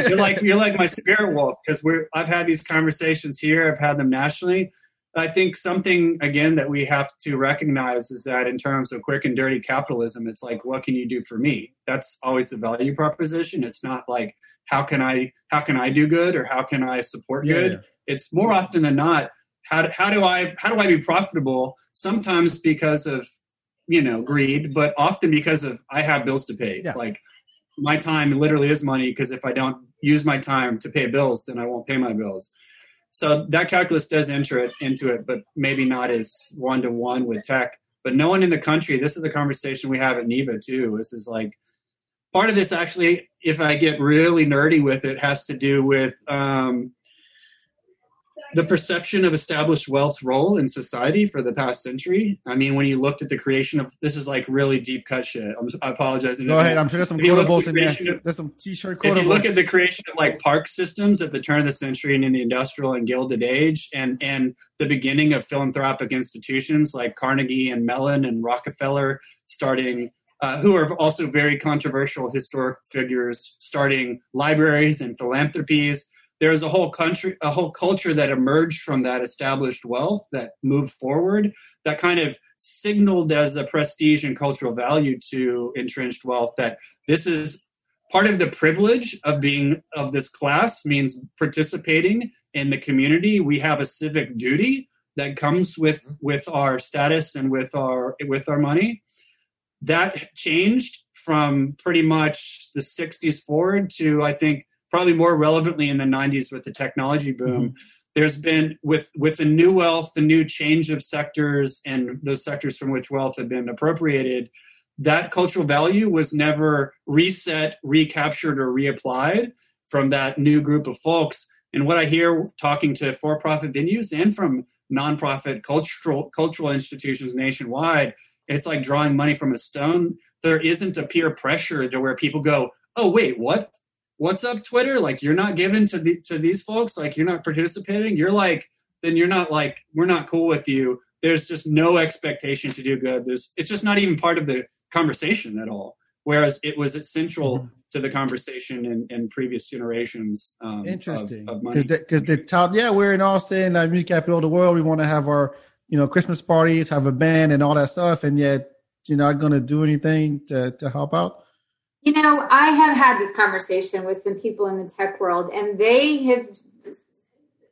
Speaker 6: you're like you're like my spirit wolf because we're I've had these conversations here. I've had them nationally. I think something again that we have to recognize is that in terms of quick and dirty capitalism, it's like what can you do for me? That's always the value proposition. It's not like how can I how can I do good or how can I support
Speaker 1: Yeah,
Speaker 6: good.
Speaker 1: yeah.
Speaker 6: It's more often than not how do, how do I how do I be profitable? Sometimes because of you know greed, but often because of I have bills to pay.
Speaker 1: Yeah.
Speaker 6: Like my time literally is money because if I don't use my time to pay bills, then I won't pay my bills. So that calculus does enter it into it, but maybe not as one to one with tech. But no one in the country, this is a conversation we have at NIVA too. This is like part of this actually, if I get really nerdy with it, has to do with um, the perception of established wealth's role in society for the past century. I mean, when you looked at the creation of this is like really deep cut shit. I'm, I apologize.
Speaker 1: Go ahead. I'm sure there's some
Speaker 6: If you look
Speaker 1: quotables
Speaker 6: the
Speaker 1: in there.
Speaker 6: of-
Speaker 1: There's some t-shirt
Speaker 6: if you look at the creation of like park systems at the turn of the century and in the industrial and gilded age and and the beginning of philanthropic institutions like carnegie and mellon and rockefeller starting uh, who are also very controversial historic figures starting libraries and philanthropies there's a whole country a whole culture that emerged from that established wealth that moved forward that kind of signaled as a prestige and cultural value to entrenched wealth that this is part of the privilege of being of this class means participating in the community. We have a civic duty that comes with mm-hmm. with our status and with our with our money. That changed from pretty much the 60s forward to i think probably more relevantly in the 90s with the technology boom mm-hmm. there's been with with the new wealth the new change of sectors and those sectors from which wealth had been appropriated that cultural value was never reset recaptured or reapplied from that new group of folks. And what i hear talking to for-profit venues and from nonprofit cultural cultural institutions nationwide it's like drawing money from a stone. There isn't a peer pressure to where people go oh wait what what's up twitter like you're not giving to the to these folks like you're not participating you're like then you're not like we're not cool with you there's just no expectation to do good there's it's just not even part of the conversation at all whereas it was central
Speaker 1: Mhm.
Speaker 6: to the conversation in, in previous generations um,
Speaker 1: Interesting. Because the, top, yeah, we're in Austin, the music capital of the world. We want to have our, you know, Christmas parties, have a band and all that stuff. And yet you're not going to do anything to, to help out.
Speaker 5: You know, I have had this conversation with some people in the tech world, and they have.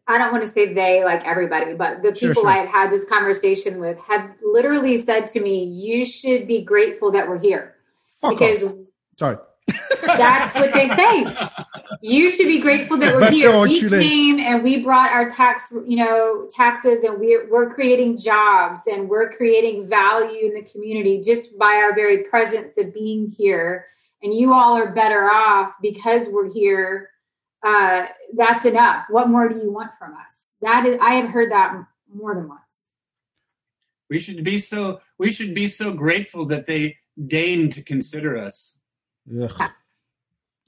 Speaker 5: I don't want to say they like everybody, but the
Speaker 1: Sure,
Speaker 5: people
Speaker 1: sure.
Speaker 5: I've had this conversation with have literally said to me, "You should be grateful that we're here,"
Speaker 1: Fuck
Speaker 5: because
Speaker 1: off. Sorry.
Speaker 5: that's what they say. You should be grateful that we're here. We came and we brought our tax, you know, taxes, and we're we're creating jobs and we're creating value in the community just by our very presence of being here. And you all are better off because we're here. Uh, that's enough. What more do you want from us? That is, I have heard that more than once.
Speaker 6: we should be so we should be so grateful that they deign to consider us
Speaker 1: Ugh.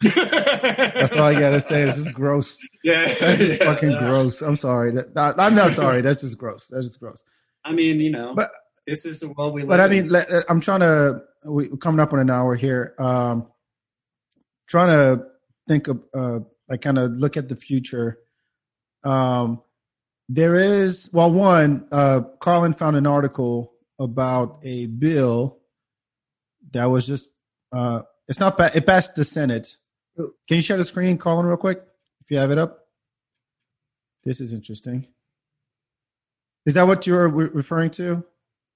Speaker 1: That's all I got to say. It's just gross.
Speaker 6: yeah
Speaker 1: That's just
Speaker 6: Yeah.
Speaker 1: fucking gross. I'm sorry. That, not- I'm not sorry. That's just gross. That's just gross.
Speaker 6: i mean you know
Speaker 1: But-
Speaker 6: this is the world we live
Speaker 1: But I mean, let- I'm trying to. We, we're coming up on an hour here. Um, trying to think of, uh, like, kind of look at the future. Um, there is well, one. Uh, Carlin found an article about a bill that was just. Uh, it's not. It passed the Senate. Can you share the screen, Carlin, real quick, if you have it up? This is interesting. Is that what you're re- referring to?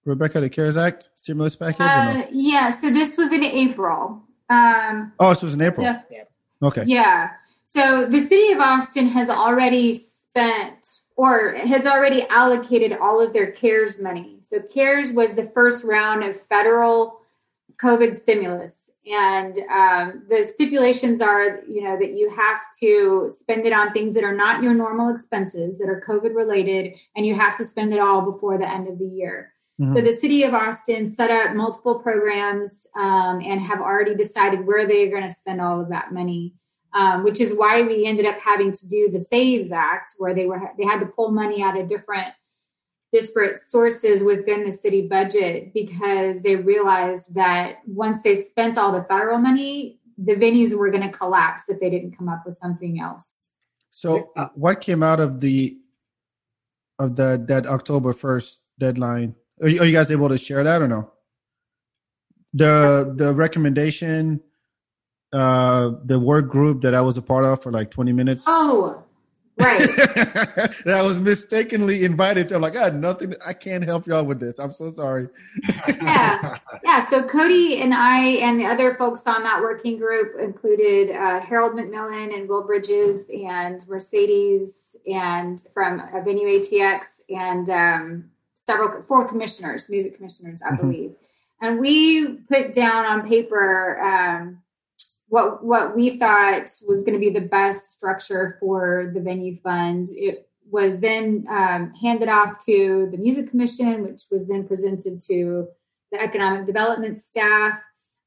Speaker 1: Rebecca, the CARES Act stimulus package? or no?
Speaker 5: Uh, yeah. So this was in April. Um,
Speaker 1: Oh, this was in April.
Speaker 5: so-
Speaker 1: okay.
Speaker 5: Yeah. So the city of Austin has already spent or has already allocated all of their CARES money. So CARES was the first round of federal COVID stimulus. And um, the stipulations are, you know, that you have to spend it on things that are not your normal expenses that are COVID related, and you have to spend it all before the end of the year.
Speaker 1: Mhm.
Speaker 5: So the city of Austin set up multiple programs um, and have already decided where they are going to spend all of that money, um, which is why we ended up having to do the Saves Act, where they were they had to pull money out of different disparate sources within the city budget because they realized that once they spent all the federal money, the venues were going to collapse if they didn't come up with something else.
Speaker 1: So, uh, what came out of the of the that October first deadline? Are you, are you guys able to share that or no? The the recommendation, uh, the work group that I was a part of for like twenty minutes.
Speaker 5: Oh, Right.
Speaker 1: that was mistakenly invited to. I'm like, I had nothing. I can't help y'all with this. I'm so sorry.
Speaker 5: yeah. Yeah. So Cody and I and the other folks on that working group included uh, Harold McMillan and Will Bridges and Mercedes and from Venue ATX and um, several, four commissioners, music commissioners, I mm-hmm. believe. And we put down on paper um, what what we thought was going to be the best structure for the venue fund. It was then um, handed off to the music commission, which was then presented to the economic development staff.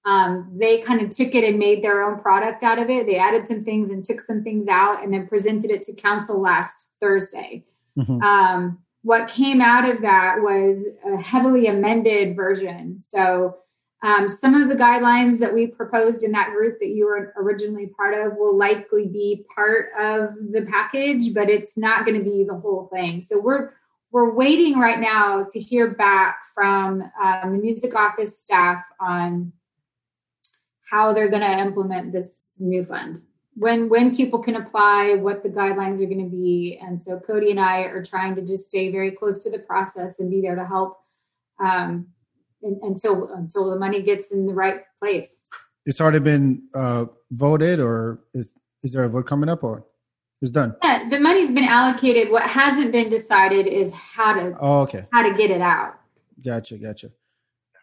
Speaker 5: Um, they kind of took it and made their own product out of it. They added some things and took some things out, and then presented it to council last Thursday. Mm-hmm. Um, what came out of that was a heavily amended version. So um, some of the guidelines that we proposed in that group that you were originally part of will likely be part of the package, but it's not going to be the whole thing. So we're we're waiting right now to hear back from um, the music office staff on how they're going to implement this new fund when when people can apply what the guidelines are going to be and so cody and i are trying to just stay very close to the process and be there to help um, until until the money gets in the right place.
Speaker 1: It's already been uh, voted, or is is there a vote coming up, or it's done?
Speaker 5: Yeah, the money's been allocated. What hasn't been decided is how to
Speaker 1: oh, okay
Speaker 5: how to get it out.
Speaker 1: Gotcha, gotcha.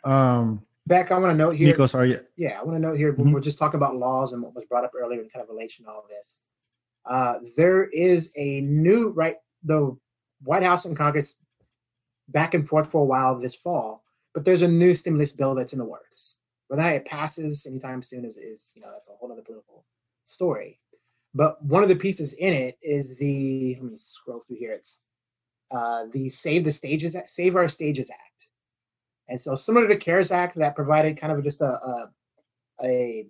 Speaker 1: Um,
Speaker 4: Bak, I want to note here.
Speaker 1: Micco, sorry.
Speaker 4: Yeah, I want to note here. Mm-hmm. We're just talking about laws and what was brought up earlier in kind of relation to all this. Uh, there is a new right. The White House and Congress back and forth for a while this fall but there's a new stimulus bill that's in the works. Whether it passes anytime soon is, is you know that's a whole other political story. But one of the pieces in it is the let me scroll through here. It's uh, the Save the Stages Act, Save Our Stages Act. And so similar to the CARES Act that provided kind of just a, a, a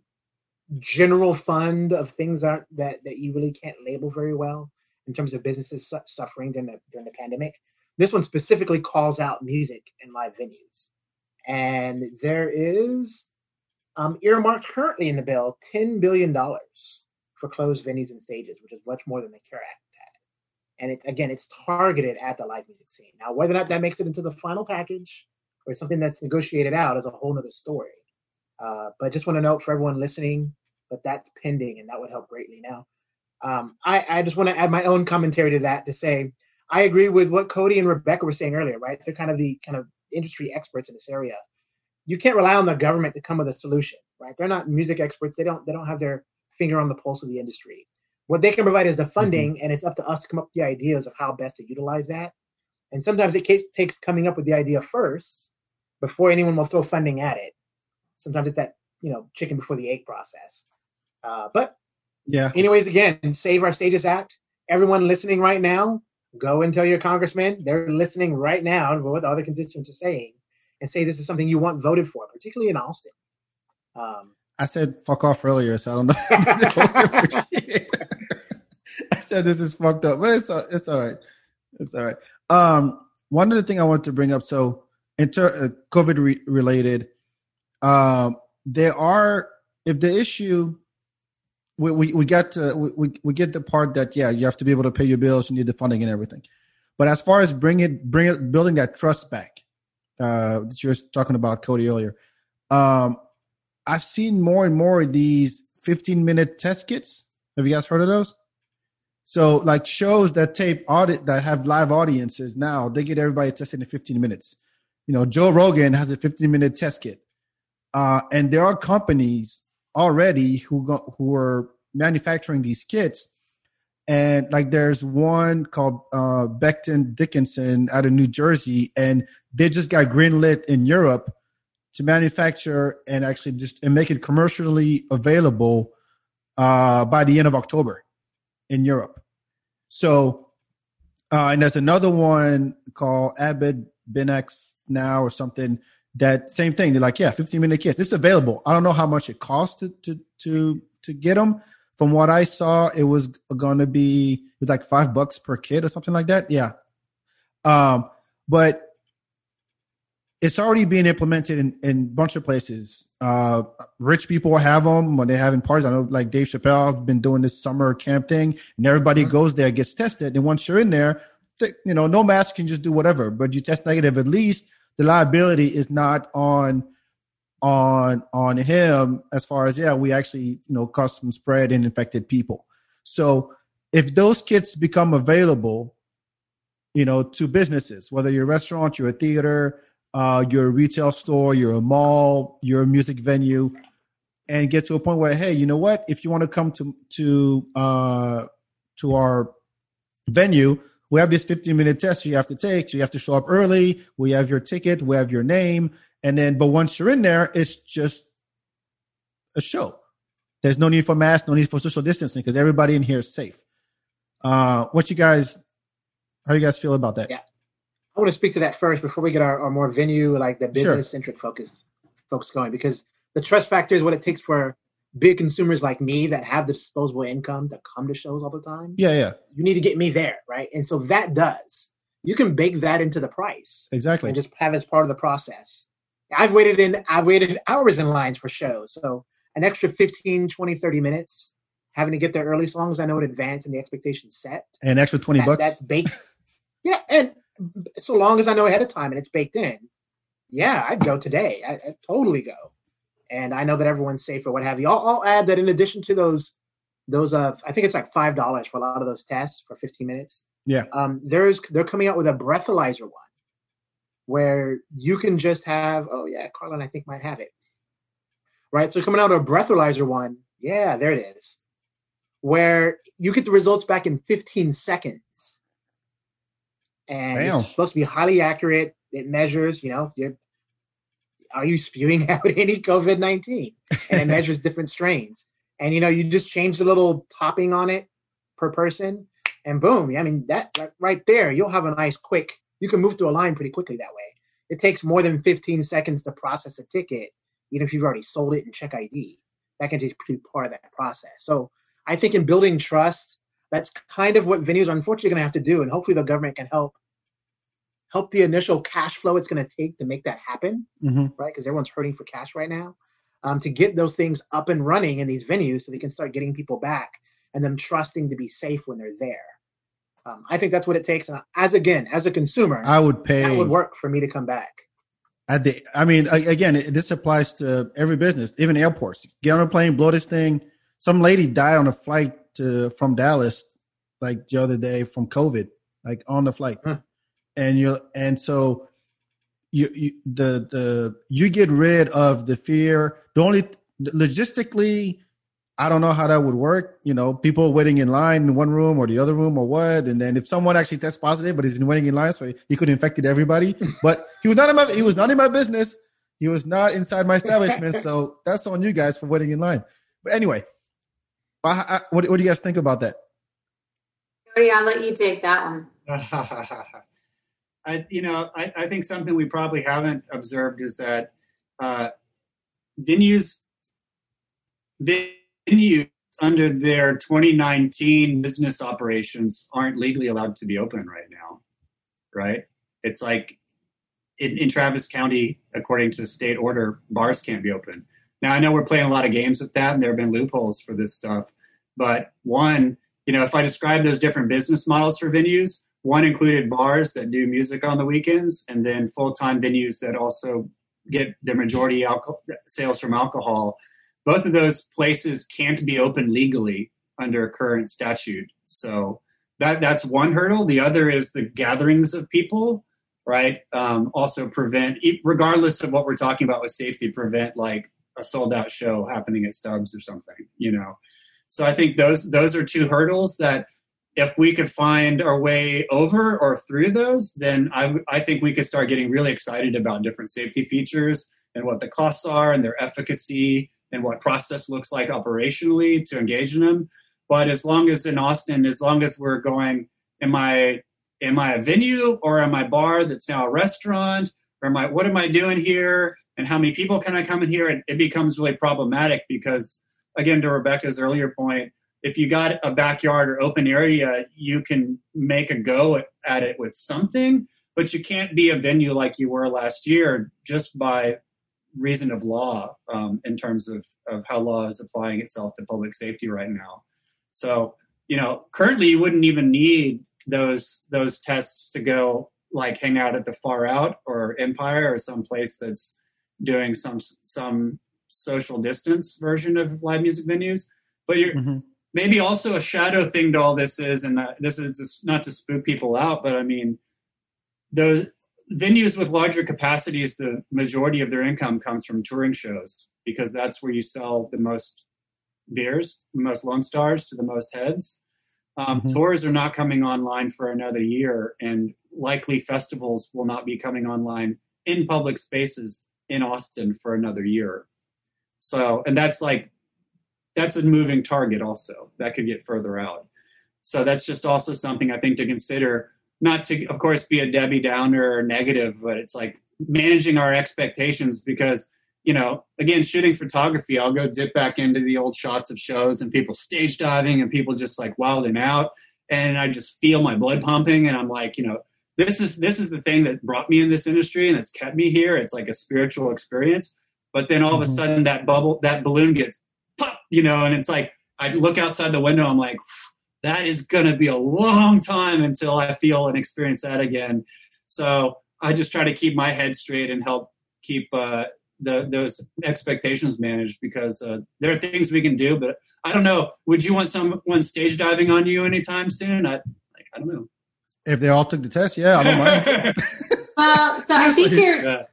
Speaker 4: general fund of things that, that that you really can't label very well in terms of businesses su- suffering during the during the pandemic. This one specifically calls out music and live venues and there is um, earmarked currently in the bill $10 billion for closed venues and stages, which is much more than the CARE Act had. And it's again, it's targeted at the live music scene. Now, whether or not that makes it into the final package or something that's negotiated out is a whole other story. Uh, but just want to note for everyone listening, but that's pending, and that would help greatly. Now, um, I, I just want to add my own commentary to that to say I agree with what Cody and Rebecca were saying earlier. Right, they're kind of the kind of industry experts in this area. You can't rely on the government to come with a solution, right? They're not music experts. They don't they don't have their finger on the pulse of the industry. What they can provide is the funding, mm-hmm. and it's up to us to come up with the ideas of how best to utilize that. And sometimes it takes coming up with the idea first before anyone will throw funding at it. Sometimes it's that you know chicken before the egg process. Uh, but
Speaker 1: yeah.
Speaker 4: Anyways, again, Save Our Stages Act. Everyone listening right now, Go and tell your congressman they're listening right now to what the other constituents are saying, and say this is something you want voted for, particularly in Austin. Um,
Speaker 1: I said fuck off earlier, so I don't know. I said this is fucked up, but it's it's all right. It's all right. Um, one other thing I wanted to bring up, so inter uh, COVID re- related, um, there are if the issue we, we, we get to, we, we get the part that yeah you have to be able to pay your bills you need the funding and everything. But as far as bring it bring it building that trust back uh that you were talking about cody earlier um i've seen more and more of these 15 minute test kits. Have you guys heard of those? So like shows that tape audit that have live audiences now they get everybody tested in 15 minutes you know joe rogan has a 15 minute test kit uh and there are companies already who go, who are manufacturing these kits. And like there's one called uh, Becton Dickinson out of New Jersey, and they just got greenlit in Europe to manufacture and actually just and make it commercially available uh, by the end of October in Europe. So Uh, and there's another one called Abbott Binax now or something. That same thing. They're like, yeah, 15 minute kits. It's available. I don't know how much it costs to to to to get them. From what I saw, it was going to be it was like five bucks per kit or something like that. Yeah. Um, but it's already being implemented in, in a bunch of places. Uh, rich people have them when they're having parties. I know, like Dave Chappelle has been doing this summer camp thing, and everybody mm-hmm. goes there, gets tested, and once you're in there, you know, no mask can just do whatever. But you test negative, at least the liability is not on on on him as far as yeah, we actually you know caused some spread and infected people. So if those kits become available, you know, to businesses, whether you're a restaurant, you're a theater, uh, you're a retail store, you're a mall, you're a music venue, and get to a point where, hey, you know what? If you want to come to to uh, to our venue, we have this 15 minute test you have to take. So you have to show up early. We have your ticket. We have your name, and then, but once you're in there, it's just a show. There's no need for masks, no need for social distancing because everybody in here is safe. Uh, what you guys, how you guys feel about that?
Speaker 4: Yeah. I want to speak to that first before we get our, our more venue, like the business centric sure. focus, folks going, because the trust factor is what it takes for big consumers like me that have the disposable income to come to shows all the time.
Speaker 1: Yeah, yeah.
Speaker 4: You need to get me there, right? And so that does. You can bake that into the price.
Speaker 1: Exactly.
Speaker 4: And just have as part of the process. I've waited in I've waited hours in lines for shows. So an extra 15, 20, 30 minutes having to get there early as long as I know in advance and the expectation set.
Speaker 1: And an extra 20
Speaker 4: that,
Speaker 1: bucks.
Speaker 4: That's baked. yeah, and so long as I know ahead of time and it's baked in, yeah, I'd go today. I, would totally go. And I know that everyone's safe or what have you. I'll, I'll add that in addition to those, those uh, I think it's like five dollars for a lot of those tests for 15 minutes.
Speaker 1: Yeah.
Speaker 4: Um, there's they're coming out with a breathalyzer one, where you can just have. Oh yeah, Carlin I think might have it. Right. So coming out a breathalyzer one. Yeah, there it is. Where you get the results back in 15 seconds and Damn. it's supposed to be highly accurate. It measures, you know, are you spewing out any COVID nineteen? And it measures different strains. And you know, you just change the little topping on it per person, and boom. I mean, that right there, you'll have a nice quick. You can move through a line pretty quickly that way. It takes more than 15 seconds to process a ticket, even if you've already sold it and check ID. That can just be part of that process. So I think in building trust, that's kind of what venues are unfortunately going to have to do, and hopefully the government can help help the initial cash flow it's going to take to make that happen, mm-hmm. right? Because everyone's hurting for cash right now. Um, to get those things up and running in these venues so they can start getting people back and them trusting to be safe when they're there. Um, I think that's what it takes. And as again, as a consumer,
Speaker 1: I would pay.
Speaker 4: That would work for me to come back.
Speaker 1: At the, I mean, again, this applies to every business, even airports. Get on a plane, blow this thing. Some lady died on a flight to from Dallas, like the other day from COVID, like on the flight, huh. And you're and so you, you the the you get rid of the fear. The only logistically, I don't know how that would work. You know, people waiting in line in one room or the other room or what, and then if someone actually tests positive, but he's been waiting in line, so he could have infected everybody. but he was not in my he was not in my business. He was not inside my establishment, so that's on you guys for waiting in line. But anyway, I, I, what, what do you guys think about that?
Speaker 5: Cody, I'll let you take that one.
Speaker 6: I, you know, I, I, think something we probably haven't observed is that uh, venues, venues under their 2019 business operations aren't legally allowed to be open right now, right? It's like in, in Travis County, according to state order, bars can't be open. Now I know we're playing a lot of games with that, and there have been loopholes for this stuff. But one, you know, if I describe those different business models for venues, one included bars that do music on the weekends, and then full-time venues that also get the majority sales from alcohol. Both of those places can't be open legally under current statute. So that that's one hurdle. The other is the gatherings of people, right? Um, also prevent, regardless of what we're talking about with safety, prevent like a sold out show happening at Stubb's or something, you know. So I think those those are two hurdles that if we could find our way over or through those, then I, I think we could start getting really excited about different safety features and what the costs are and their efficacy and what process looks like operationally to engage in them. But as long as in Austin, as long as we're going, am I am I a venue or am I bar that's now a restaurant? Or am I, what am I doing here? And how many people can I come in here? And it becomes really problematic because, again, to Rebecca's earlier point, if you got a backyard or open area, you can make a go at it with something, but you can't be a venue like you were last year just by reason of law um, in terms of, of how law is applying itself to public safety right now. So, you know, currently you wouldn't even need those those tests to go like hang out at the far out or Empire or some place that's doing some some social distance version of live music venues. But you're mm-hmm. Maybe also a shadow thing to all this is, and this is just not to spook people out, but I mean, those venues with larger capacities, the majority of their income comes from touring shows because that's where you sell the most beers, the most Lone Stars to the most heads. Um, mm-hmm. Tours are not coming online for another year, and likely festivals will not be coming online in public spaces in Austin for another year. So, and that's like, that's a moving target also. That could get further out. So that's just also something I think to consider not to, of course, be a Debbie Downer or negative, but it's like managing our expectations because, you know, again, shooting photography, I'll go dip back into the old shots of shows and people stage diving and people just like wilding out. And I just feel my blood pumping and I'm like, you know, this is this is the thing that brought me in this industry and it's kept me here. It's like a spiritual experience. But then all of a mm-hmm. sudden that bubble, that balloon gets you know, and it's like I look outside the window, I'm like, that is going to be a long time until I feel and experience that again. So I just try to keep my head straight and help keep uh, the those expectations managed because uh, there are things we can do, but I don't know. Would you want someone stage diving on you anytime soon? I like, I don't know.
Speaker 1: If they all took the test, yeah, I don't mind.
Speaker 5: well, so I think your yeah.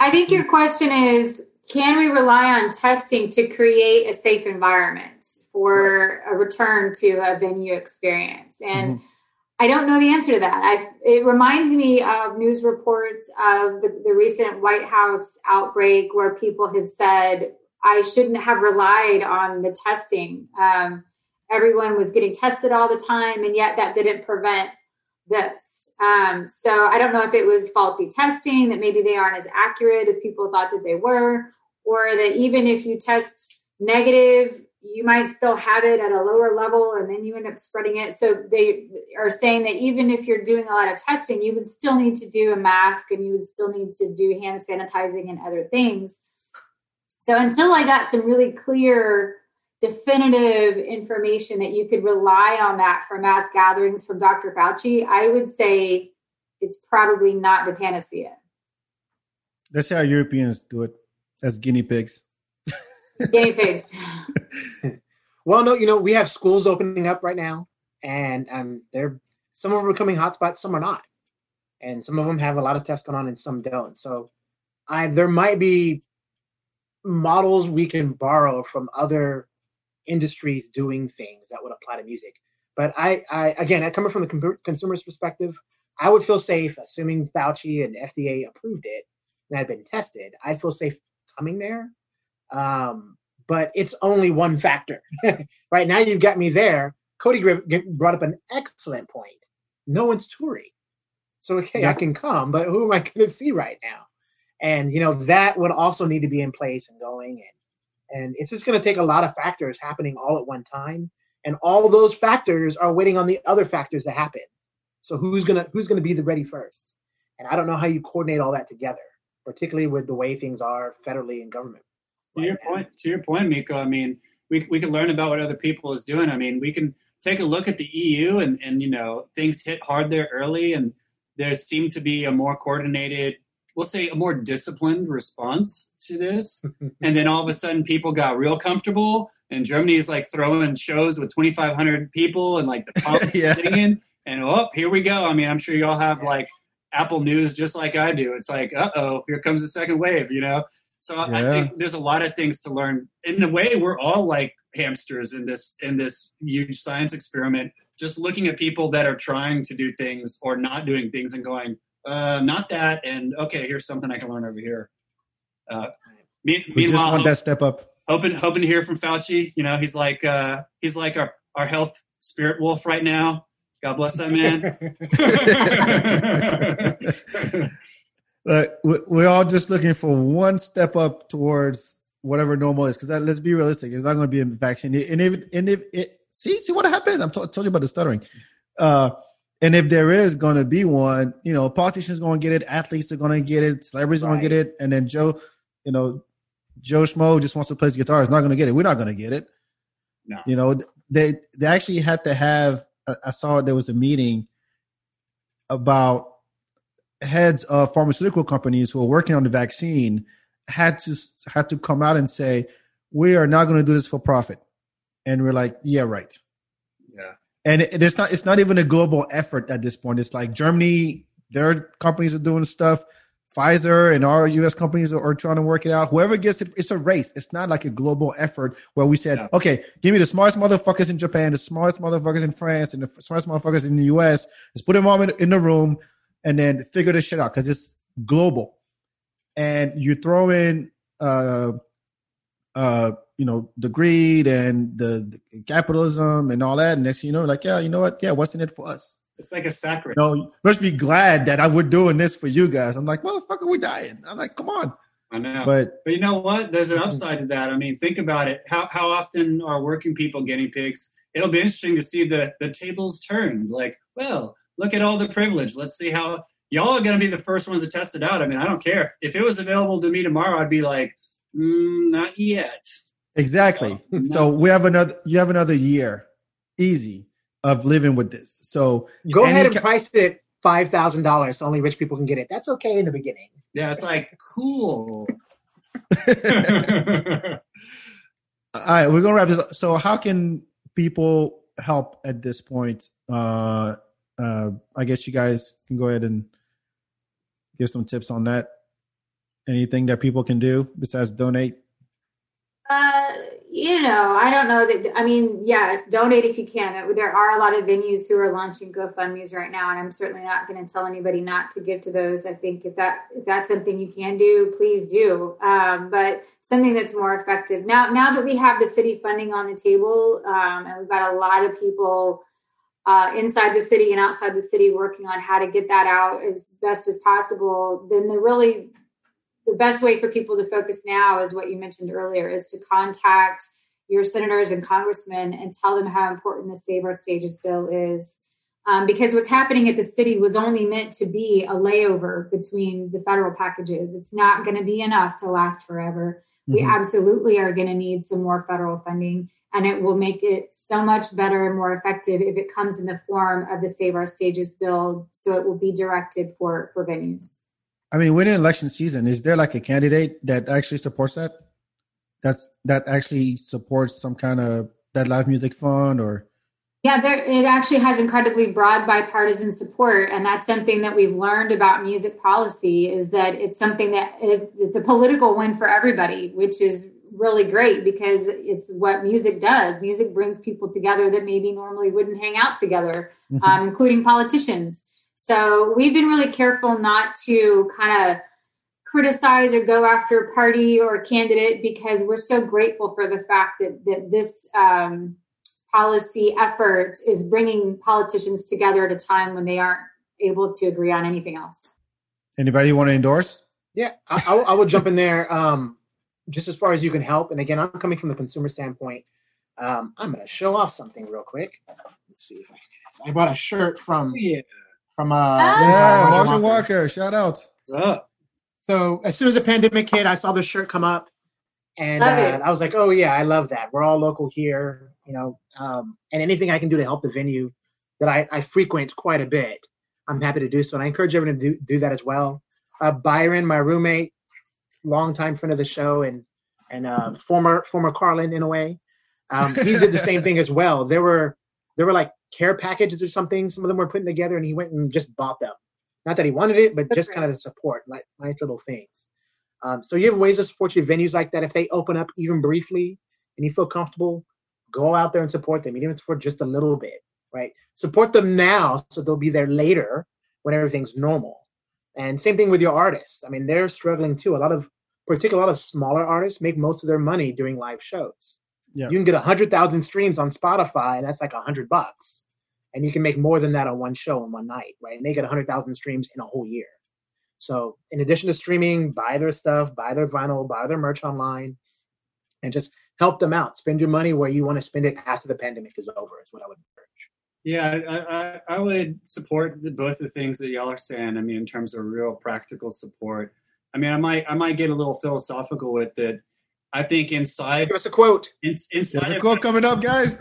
Speaker 5: I think your question is can we rely on testing to create a safe environment for a return to a venue experience? And mm-hmm. I don't know the answer to that. I, it reminds me of news reports of the, the recent White House outbreak where people have said, I shouldn't have relied on the testing. Um, everyone was getting tested all the time, and yet that didn't prevent this. Um, so I don't know if it was faulty testing, that maybe they aren't as accurate as people thought that they were, or that even if you test negative, you might still have it at a lower level and then you end up spreading it. So they are saying that even if you're doing a lot of testing, you would still need to do a mask and you would still need to do hand sanitizing and other things. So until I got some really clear, definitive information that you could rely on that for mass gatherings from Dr. Fauci, I would say it's probably not the panacea.
Speaker 1: That's how Europeans do it as guinea pigs.
Speaker 5: guinea pigs.
Speaker 4: well, no, you know, we have schools opening up right now, and um, they're some of them are becoming hotspots, some are not, and some of them have a lot of tests going on, and some don't. So, I there might be models we can borrow from other industries doing things that would apply to music. But I, I again, I coming from the consumer's perspective, I would feel safe assuming Fauci and FDA approved it and had been tested. I'd feel safe coming there. Um, but it's only one factor. right now, you've got me there. Cody brought up an excellent point. No one's touring. So, okay, yeah. I can come, but who am I going to see right now? And, you know, that would also need to be in place and going. And, and it's just going to take a lot of factors happening all at one time. And all those factors are waiting on the other factors to happen. So who's gonna who's gonna be the ready first? And I don't know how you coordinate all that together particularly with the way things are federally in government.
Speaker 6: To your point, to your point, Micco. I mean, we we can learn about what other people is doing. I mean, we can take a look at the EU, and and you know things hit hard there early, and there seemed to be a more coordinated, we'll say, a more disciplined response to this. and then all of a sudden, people got real comfortable, and Germany is like throwing shows with 2,500 people and like the pump yeah. sitting and oh, here we go. I mean, I'm sure you all have like Apple News just like I do. It's like, uh oh, here comes the second wave, you know? So yeah. I think there's a lot of things to learn. In a way, we're all like hamsters in this in this huge science experiment, just looking at people that are trying to do things or not doing things and going, uh, not that, and okay, here's something I can learn over here. Uh,
Speaker 1: me, we meanwhile, just want that step up.
Speaker 6: Hoping hoping to hear from Fauci. You know, he's like uh, he's like our our health spirit wolf right now God bless that man.
Speaker 1: Look, we- we're all just looking for one step up towards whatever normal is. Because let's be realistic, it's not going to be a vaccine. And if and if it see see what happens, I'm t- told you about the stuttering. Uh, and if there is going to be one, you know, politicians going to get it, athletes are going to get it, celebrities are going to get it, and then Joe, you know, Joe Schmo just wants to play his guitar is not going to get it. We're not going to get it.
Speaker 6: No.
Speaker 1: You know, they they actually had to have. I- saw there was a meeting about heads of pharmaceutical companies who are working on the vaccine had to had to come out and say we are not going to do this for profit. And we're like yeah right.
Speaker 6: Yeah.
Speaker 1: and it, it's not it's not even a global effort at this point. It's like germany their companies are doing stuff pfizer and our us companies are, are trying to work it out. Whoever gets it it's a race. It's not like a global effort where we said
Speaker 6: Yeah.
Speaker 1: okay give me the smartest motherfuckers in japan the smartest motherfuckers in france and the smartest motherfuckers in the us let's put them all in, in the room and then figure this shit out because it's global. And you throw in uh uh you know the greed and the, the capitalism and all that and next you know like yeah you know what? Yeah what's in it for us
Speaker 6: It's like a sacrament.
Speaker 1: no you must be glad that i we're doing this for you guys i'm like motherfucker we dying i'm like come on
Speaker 6: I know. But,
Speaker 1: but
Speaker 6: you know what? There's an upside to that. I mean, think about it. How how often are working people guinea pigs? It'll be interesting to see the the tables turned. Like, well, look at all the privilege. Let's see how y'all are going to be the first ones to test it out. I mean, I don't care if it was available to me tomorrow. I'd be like, mm, not yet.
Speaker 1: exactly
Speaker 6: no.
Speaker 1: so we have another you have another year easy of living with this so
Speaker 4: Go ahead and
Speaker 1: ca-
Speaker 4: price it five thousand dollars. Only rich people can get it. That's okay in the beginning.
Speaker 6: Yeah, it's like cool.
Speaker 1: All right, we're gonna wrap this up. So, how can people help at this point? Uh, uh, I guess you guys can go ahead and give some tips on that. Anything that people can do besides donate?
Speaker 5: Uh, you know, I don't know that. I mean, yes, donate if you can. There- are a lot of venues who are launching GoFundmes right now, and I'm certainly not going to tell anybody not to give to those. I think if that if that's something you can do, please do. Um, but something that's more effective now. Now that we have the city funding on the table, um, and we've got a lot of people uh, inside the city and outside the city working on how to get that out as best as possible, then the really the best way for people to focus now is what you mentioned earlier is to contact your senators and congressmen and tell them how important the save our stages bill is. Um, because what's happening at the city was only meant to be a layover between the federal packages. It's not going to be enough to last forever. We
Speaker 1: Mhm.
Speaker 5: absolutely are going to need some more federal funding and it will make it so much better and more effective if it comes in the form of the save our stages bill so it will be directed for for venues
Speaker 1: I mean, we're in election season. Is there like a candidate that actually supports that? That's that actually supports some kind of that live music fund or
Speaker 5: Yeah, there, it actually has incredibly broad bipartisan support, and that's something that we've learned about music policy is that it's something that it, it's a political win for everybody, which is really great because it's what music does. Music brings people together that maybe normally wouldn't hang out together,
Speaker 1: Mhm.
Speaker 5: um, including politicians. So we've been really careful not to kind of criticize or go after a party or a candidate because we're so grateful for the fact that that this. Um, policy effort is bringing politicians together at a time when they aren't able to agree on anything else.
Speaker 1: anybody you want to endorse?
Speaker 4: Yeah, I, I, will- I will jump in there. Um, just as far as you can help, and again, I'm coming from the consumer standpoint. Um, I'm going to show off something real quick. Let's see if I can do this. I bought a shirt from
Speaker 6: yeah.
Speaker 4: From uh,
Speaker 5: Ah.
Speaker 1: Yeah,
Speaker 4: Walker.
Speaker 1: Marshall Walker, shout out.
Speaker 6: What's up?
Speaker 4: So as soon as the pandemic hit, I saw the shirt come up, and uh, I was like, "Oh yeah, I love that. We're all local here, you know, um, and anything I can do to help the venue that I, I frequent quite a bit, I'm happy to do so. And I encourage everyone to do, do that as well. Uh, Byron, my roommate, longtime friend of the show, and and uh, former former Carlin in a way, um, he did the same thing as well. There were there were like care packages or something. Some of them were putting together, and he went and just bought them. Not that he wanted it, but
Speaker 5: That's
Speaker 4: just kind of the support, like nice little things. Um, so you have ways to support your venues like that. If they open up even briefly and you feel comfortable, go out there and support them, even if it's for just a little bit, right? Support them now so they'll be there later when everything's normal. And same thing with your artists. I mean, they're struggling too. A lot of, particularly a lot of smaller artists make most of their money doing live shows.
Speaker 1: Yeah.
Speaker 4: You can get a hundred thousand streams on Spotify, and that's like a hundred bucks. and you can make more than that on one show in one night, right? And make it 100,000 streams in a whole year. So, in addition to streaming, buy their stuff, buy their vinyl, buy their merch online, and just help them out. Spend your money where you want to spend it after the pandemic is over. Is what I would encourage.
Speaker 6: Yeah, I, I, I would support the, both the things that y'all are saying. I mean, in terms of real practical support. I mean, I might I might get a little philosophical with it. I think inside
Speaker 4: Give us a quote.
Speaker 6: in, inside
Speaker 1: There's a
Speaker 6: of-
Speaker 1: quote coming up, guys.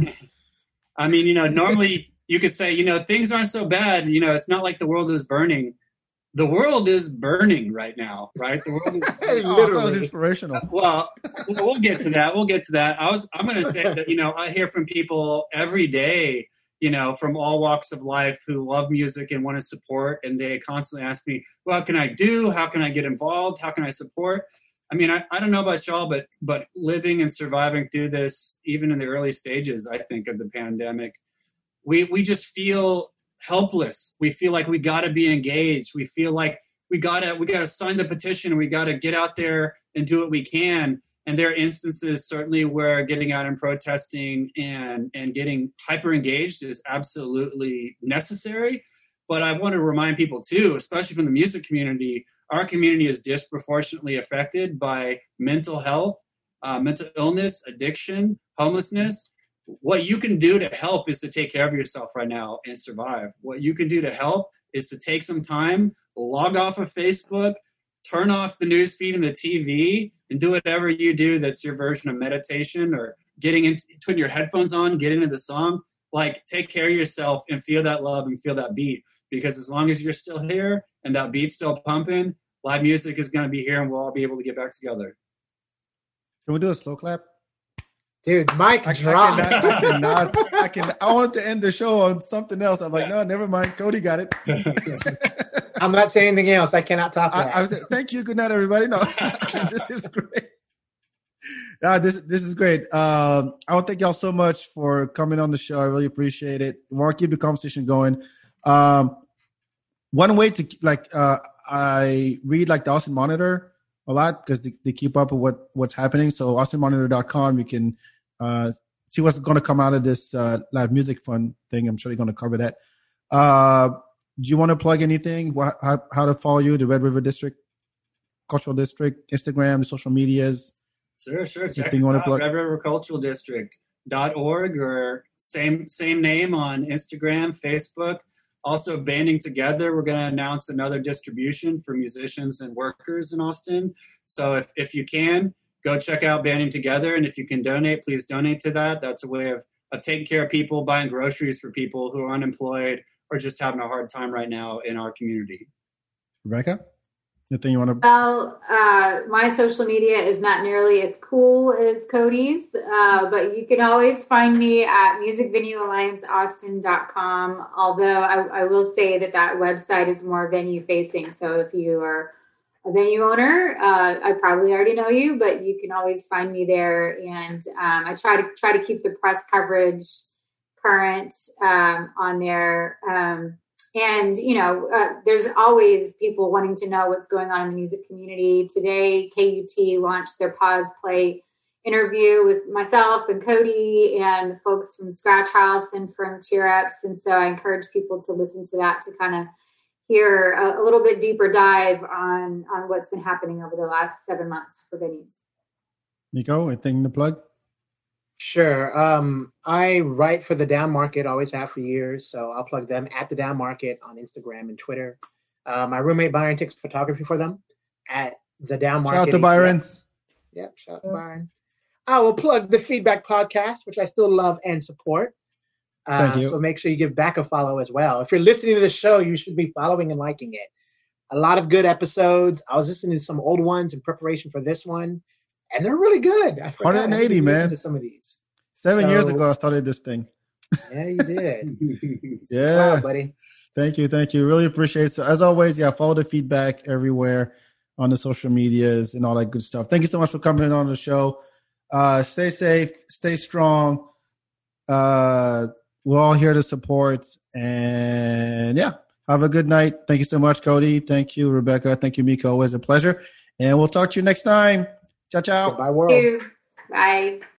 Speaker 6: I mean, you know, normally you could say, you know, things aren't so bad. You know, it's not like the world is burning. The world is burning right now, right? The world is
Speaker 1: Oh, I thought it was
Speaker 4: Literally.
Speaker 1: inspirational.
Speaker 6: well, we'll get to that. We'll get to that. I was I'm going to say that you know I hear from people every day, you know, from all walks of life who love music and want to support, and they constantly ask me, what can I do? How can I get involved? How can I support?" I mean, I, I don't know about y'all, but but living and surviving through this, even in the early stages, I think of the pandemic, we we just feel helpless. We feel like we got to be engaged. We feel like we gotta we gotta sign the petition. We gotta get out there and do what we can. And there are instances certainly where getting out and protesting and and getting hyper engaged is absolutely necessary. But I want to remind people too, especially from the music community, our community is disproportionately affected by mental health, uh, mental illness, addiction, homelessness. What you can do to help is to take care of yourself right now and survive. What you can do to help is to take some time, log off of Facebook, turn off the news feed and the TV, and do whatever you do that's your version of meditation or getting into putting your headphones on, get into the song. Like take care of yourself and feel that love and feel that beat. Because as long as you're still here and that beat's still pumping, live music is going to be here and we'll all be able to get back together.
Speaker 1: Can we do a slow clap?
Speaker 4: Dude, mic
Speaker 1: I, I
Speaker 4: drop.
Speaker 1: cannot, I cannot. I can. I wanted to end the show on something else. I'm like, no, never mind. Cody got it.
Speaker 4: I'm not saying anything else. I cannot top that.
Speaker 1: I, I was. Thank you. Good night, everybody. No, this is great. No, this this is great. Um, I want to thank y'all so much for coming on the show. I really appreciate it. We want to keep the conversation going. Um, one way to like, uh, I read like the Austin Monitor a lot because they, they keep up with what what's happening. So austinmonitor.com, you can uh, see what's going to come out of this uh, live music fund thing. I'm sure they're going to cover that. Uh, do you want to plug anything? How, how to follow you, the Red River District, Cultural District, Instagram, social medias?
Speaker 6: Sure, sure. Check
Speaker 1: you wanna
Speaker 6: out,
Speaker 1: plug?
Speaker 6: Red River Cultural District dot org or same same name on Instagram, Facebook. Also banding together, we're going to announce another distribution for musicians and workers in Austin. So if, if you can, go check out Banding Together. And if you can donate, please donate to that. That's a way of, of taking care of people, buying groceries for people who are unemployed or just having a hard time right now in our community.
Speaker 1: Rebecca, anything you want to?
Speaker 5: Well, uh, my social media is not nearly as cool as Cody's, uh, but you can always find me at musicvenueallianceaustin.com. Although I, I will say that that website is more venue facing. So if you are a venue owner, uh, I probably already know you, but you can always find me there. And um, I try to try to keep the press coverage current um, on there. Um, and you know uh, there's always people wanting to know what's going on in the music community. Today KUT launched their pause play interview with myself and cody and the folks from Scratchouse and from cheer ups. And so i encourage people to listen to that to kind of hear a, a little bit deeper dive on on what's been happening over the last seven months for venues.
Speaker 1: Micco, anything to plug?
Speaker 4: Sure. Um, I write for the Down Market, always have for years. So I'll plug them at the Down Market on Instagram and Twitter. Uh, my roommate Byron takes photography for them at the Down Market.
Speaker 1: Shout out to Byron.
Speaker 4: ATX. Yep, shout out to Byron. I will plug the FeedBak Podcast, which I still love and support. Uh,
Speaker 1: Thank you.
Speaker 4: So make sure you give back a follow as well. If you're listening to the show, you should be following and liking it. A lot of good episodes. I was listening to some old ones in preparation for this one, and they're really good. I forgot. I need to
Speaker 1: 180, man.
Speaker 4: To some of these.
Speaker 1: Seven years ago, I started this thing.
Speaker 4: Yeah, you did.
Speaker 1: Yeah.
Speaker 4: Wow, buddy.
Speaker 1: Thank you, thank you. Really appreciate it. So as always, yeah, follow the FeedBak everywhere on the social medias and all that good stuff. Thank you so much for coming on the show. Uh, stay safe, stay strong. Uh, we're all here to support, and yeah, have a good night. Thank you so much, Cody. Thank you, Rebecca. Thank you, Micco. Always a pleasure. And we'll talk to you next time. Ciao, ciao.
Speaker 4: Goodbye, world.
Speaker 5: Bye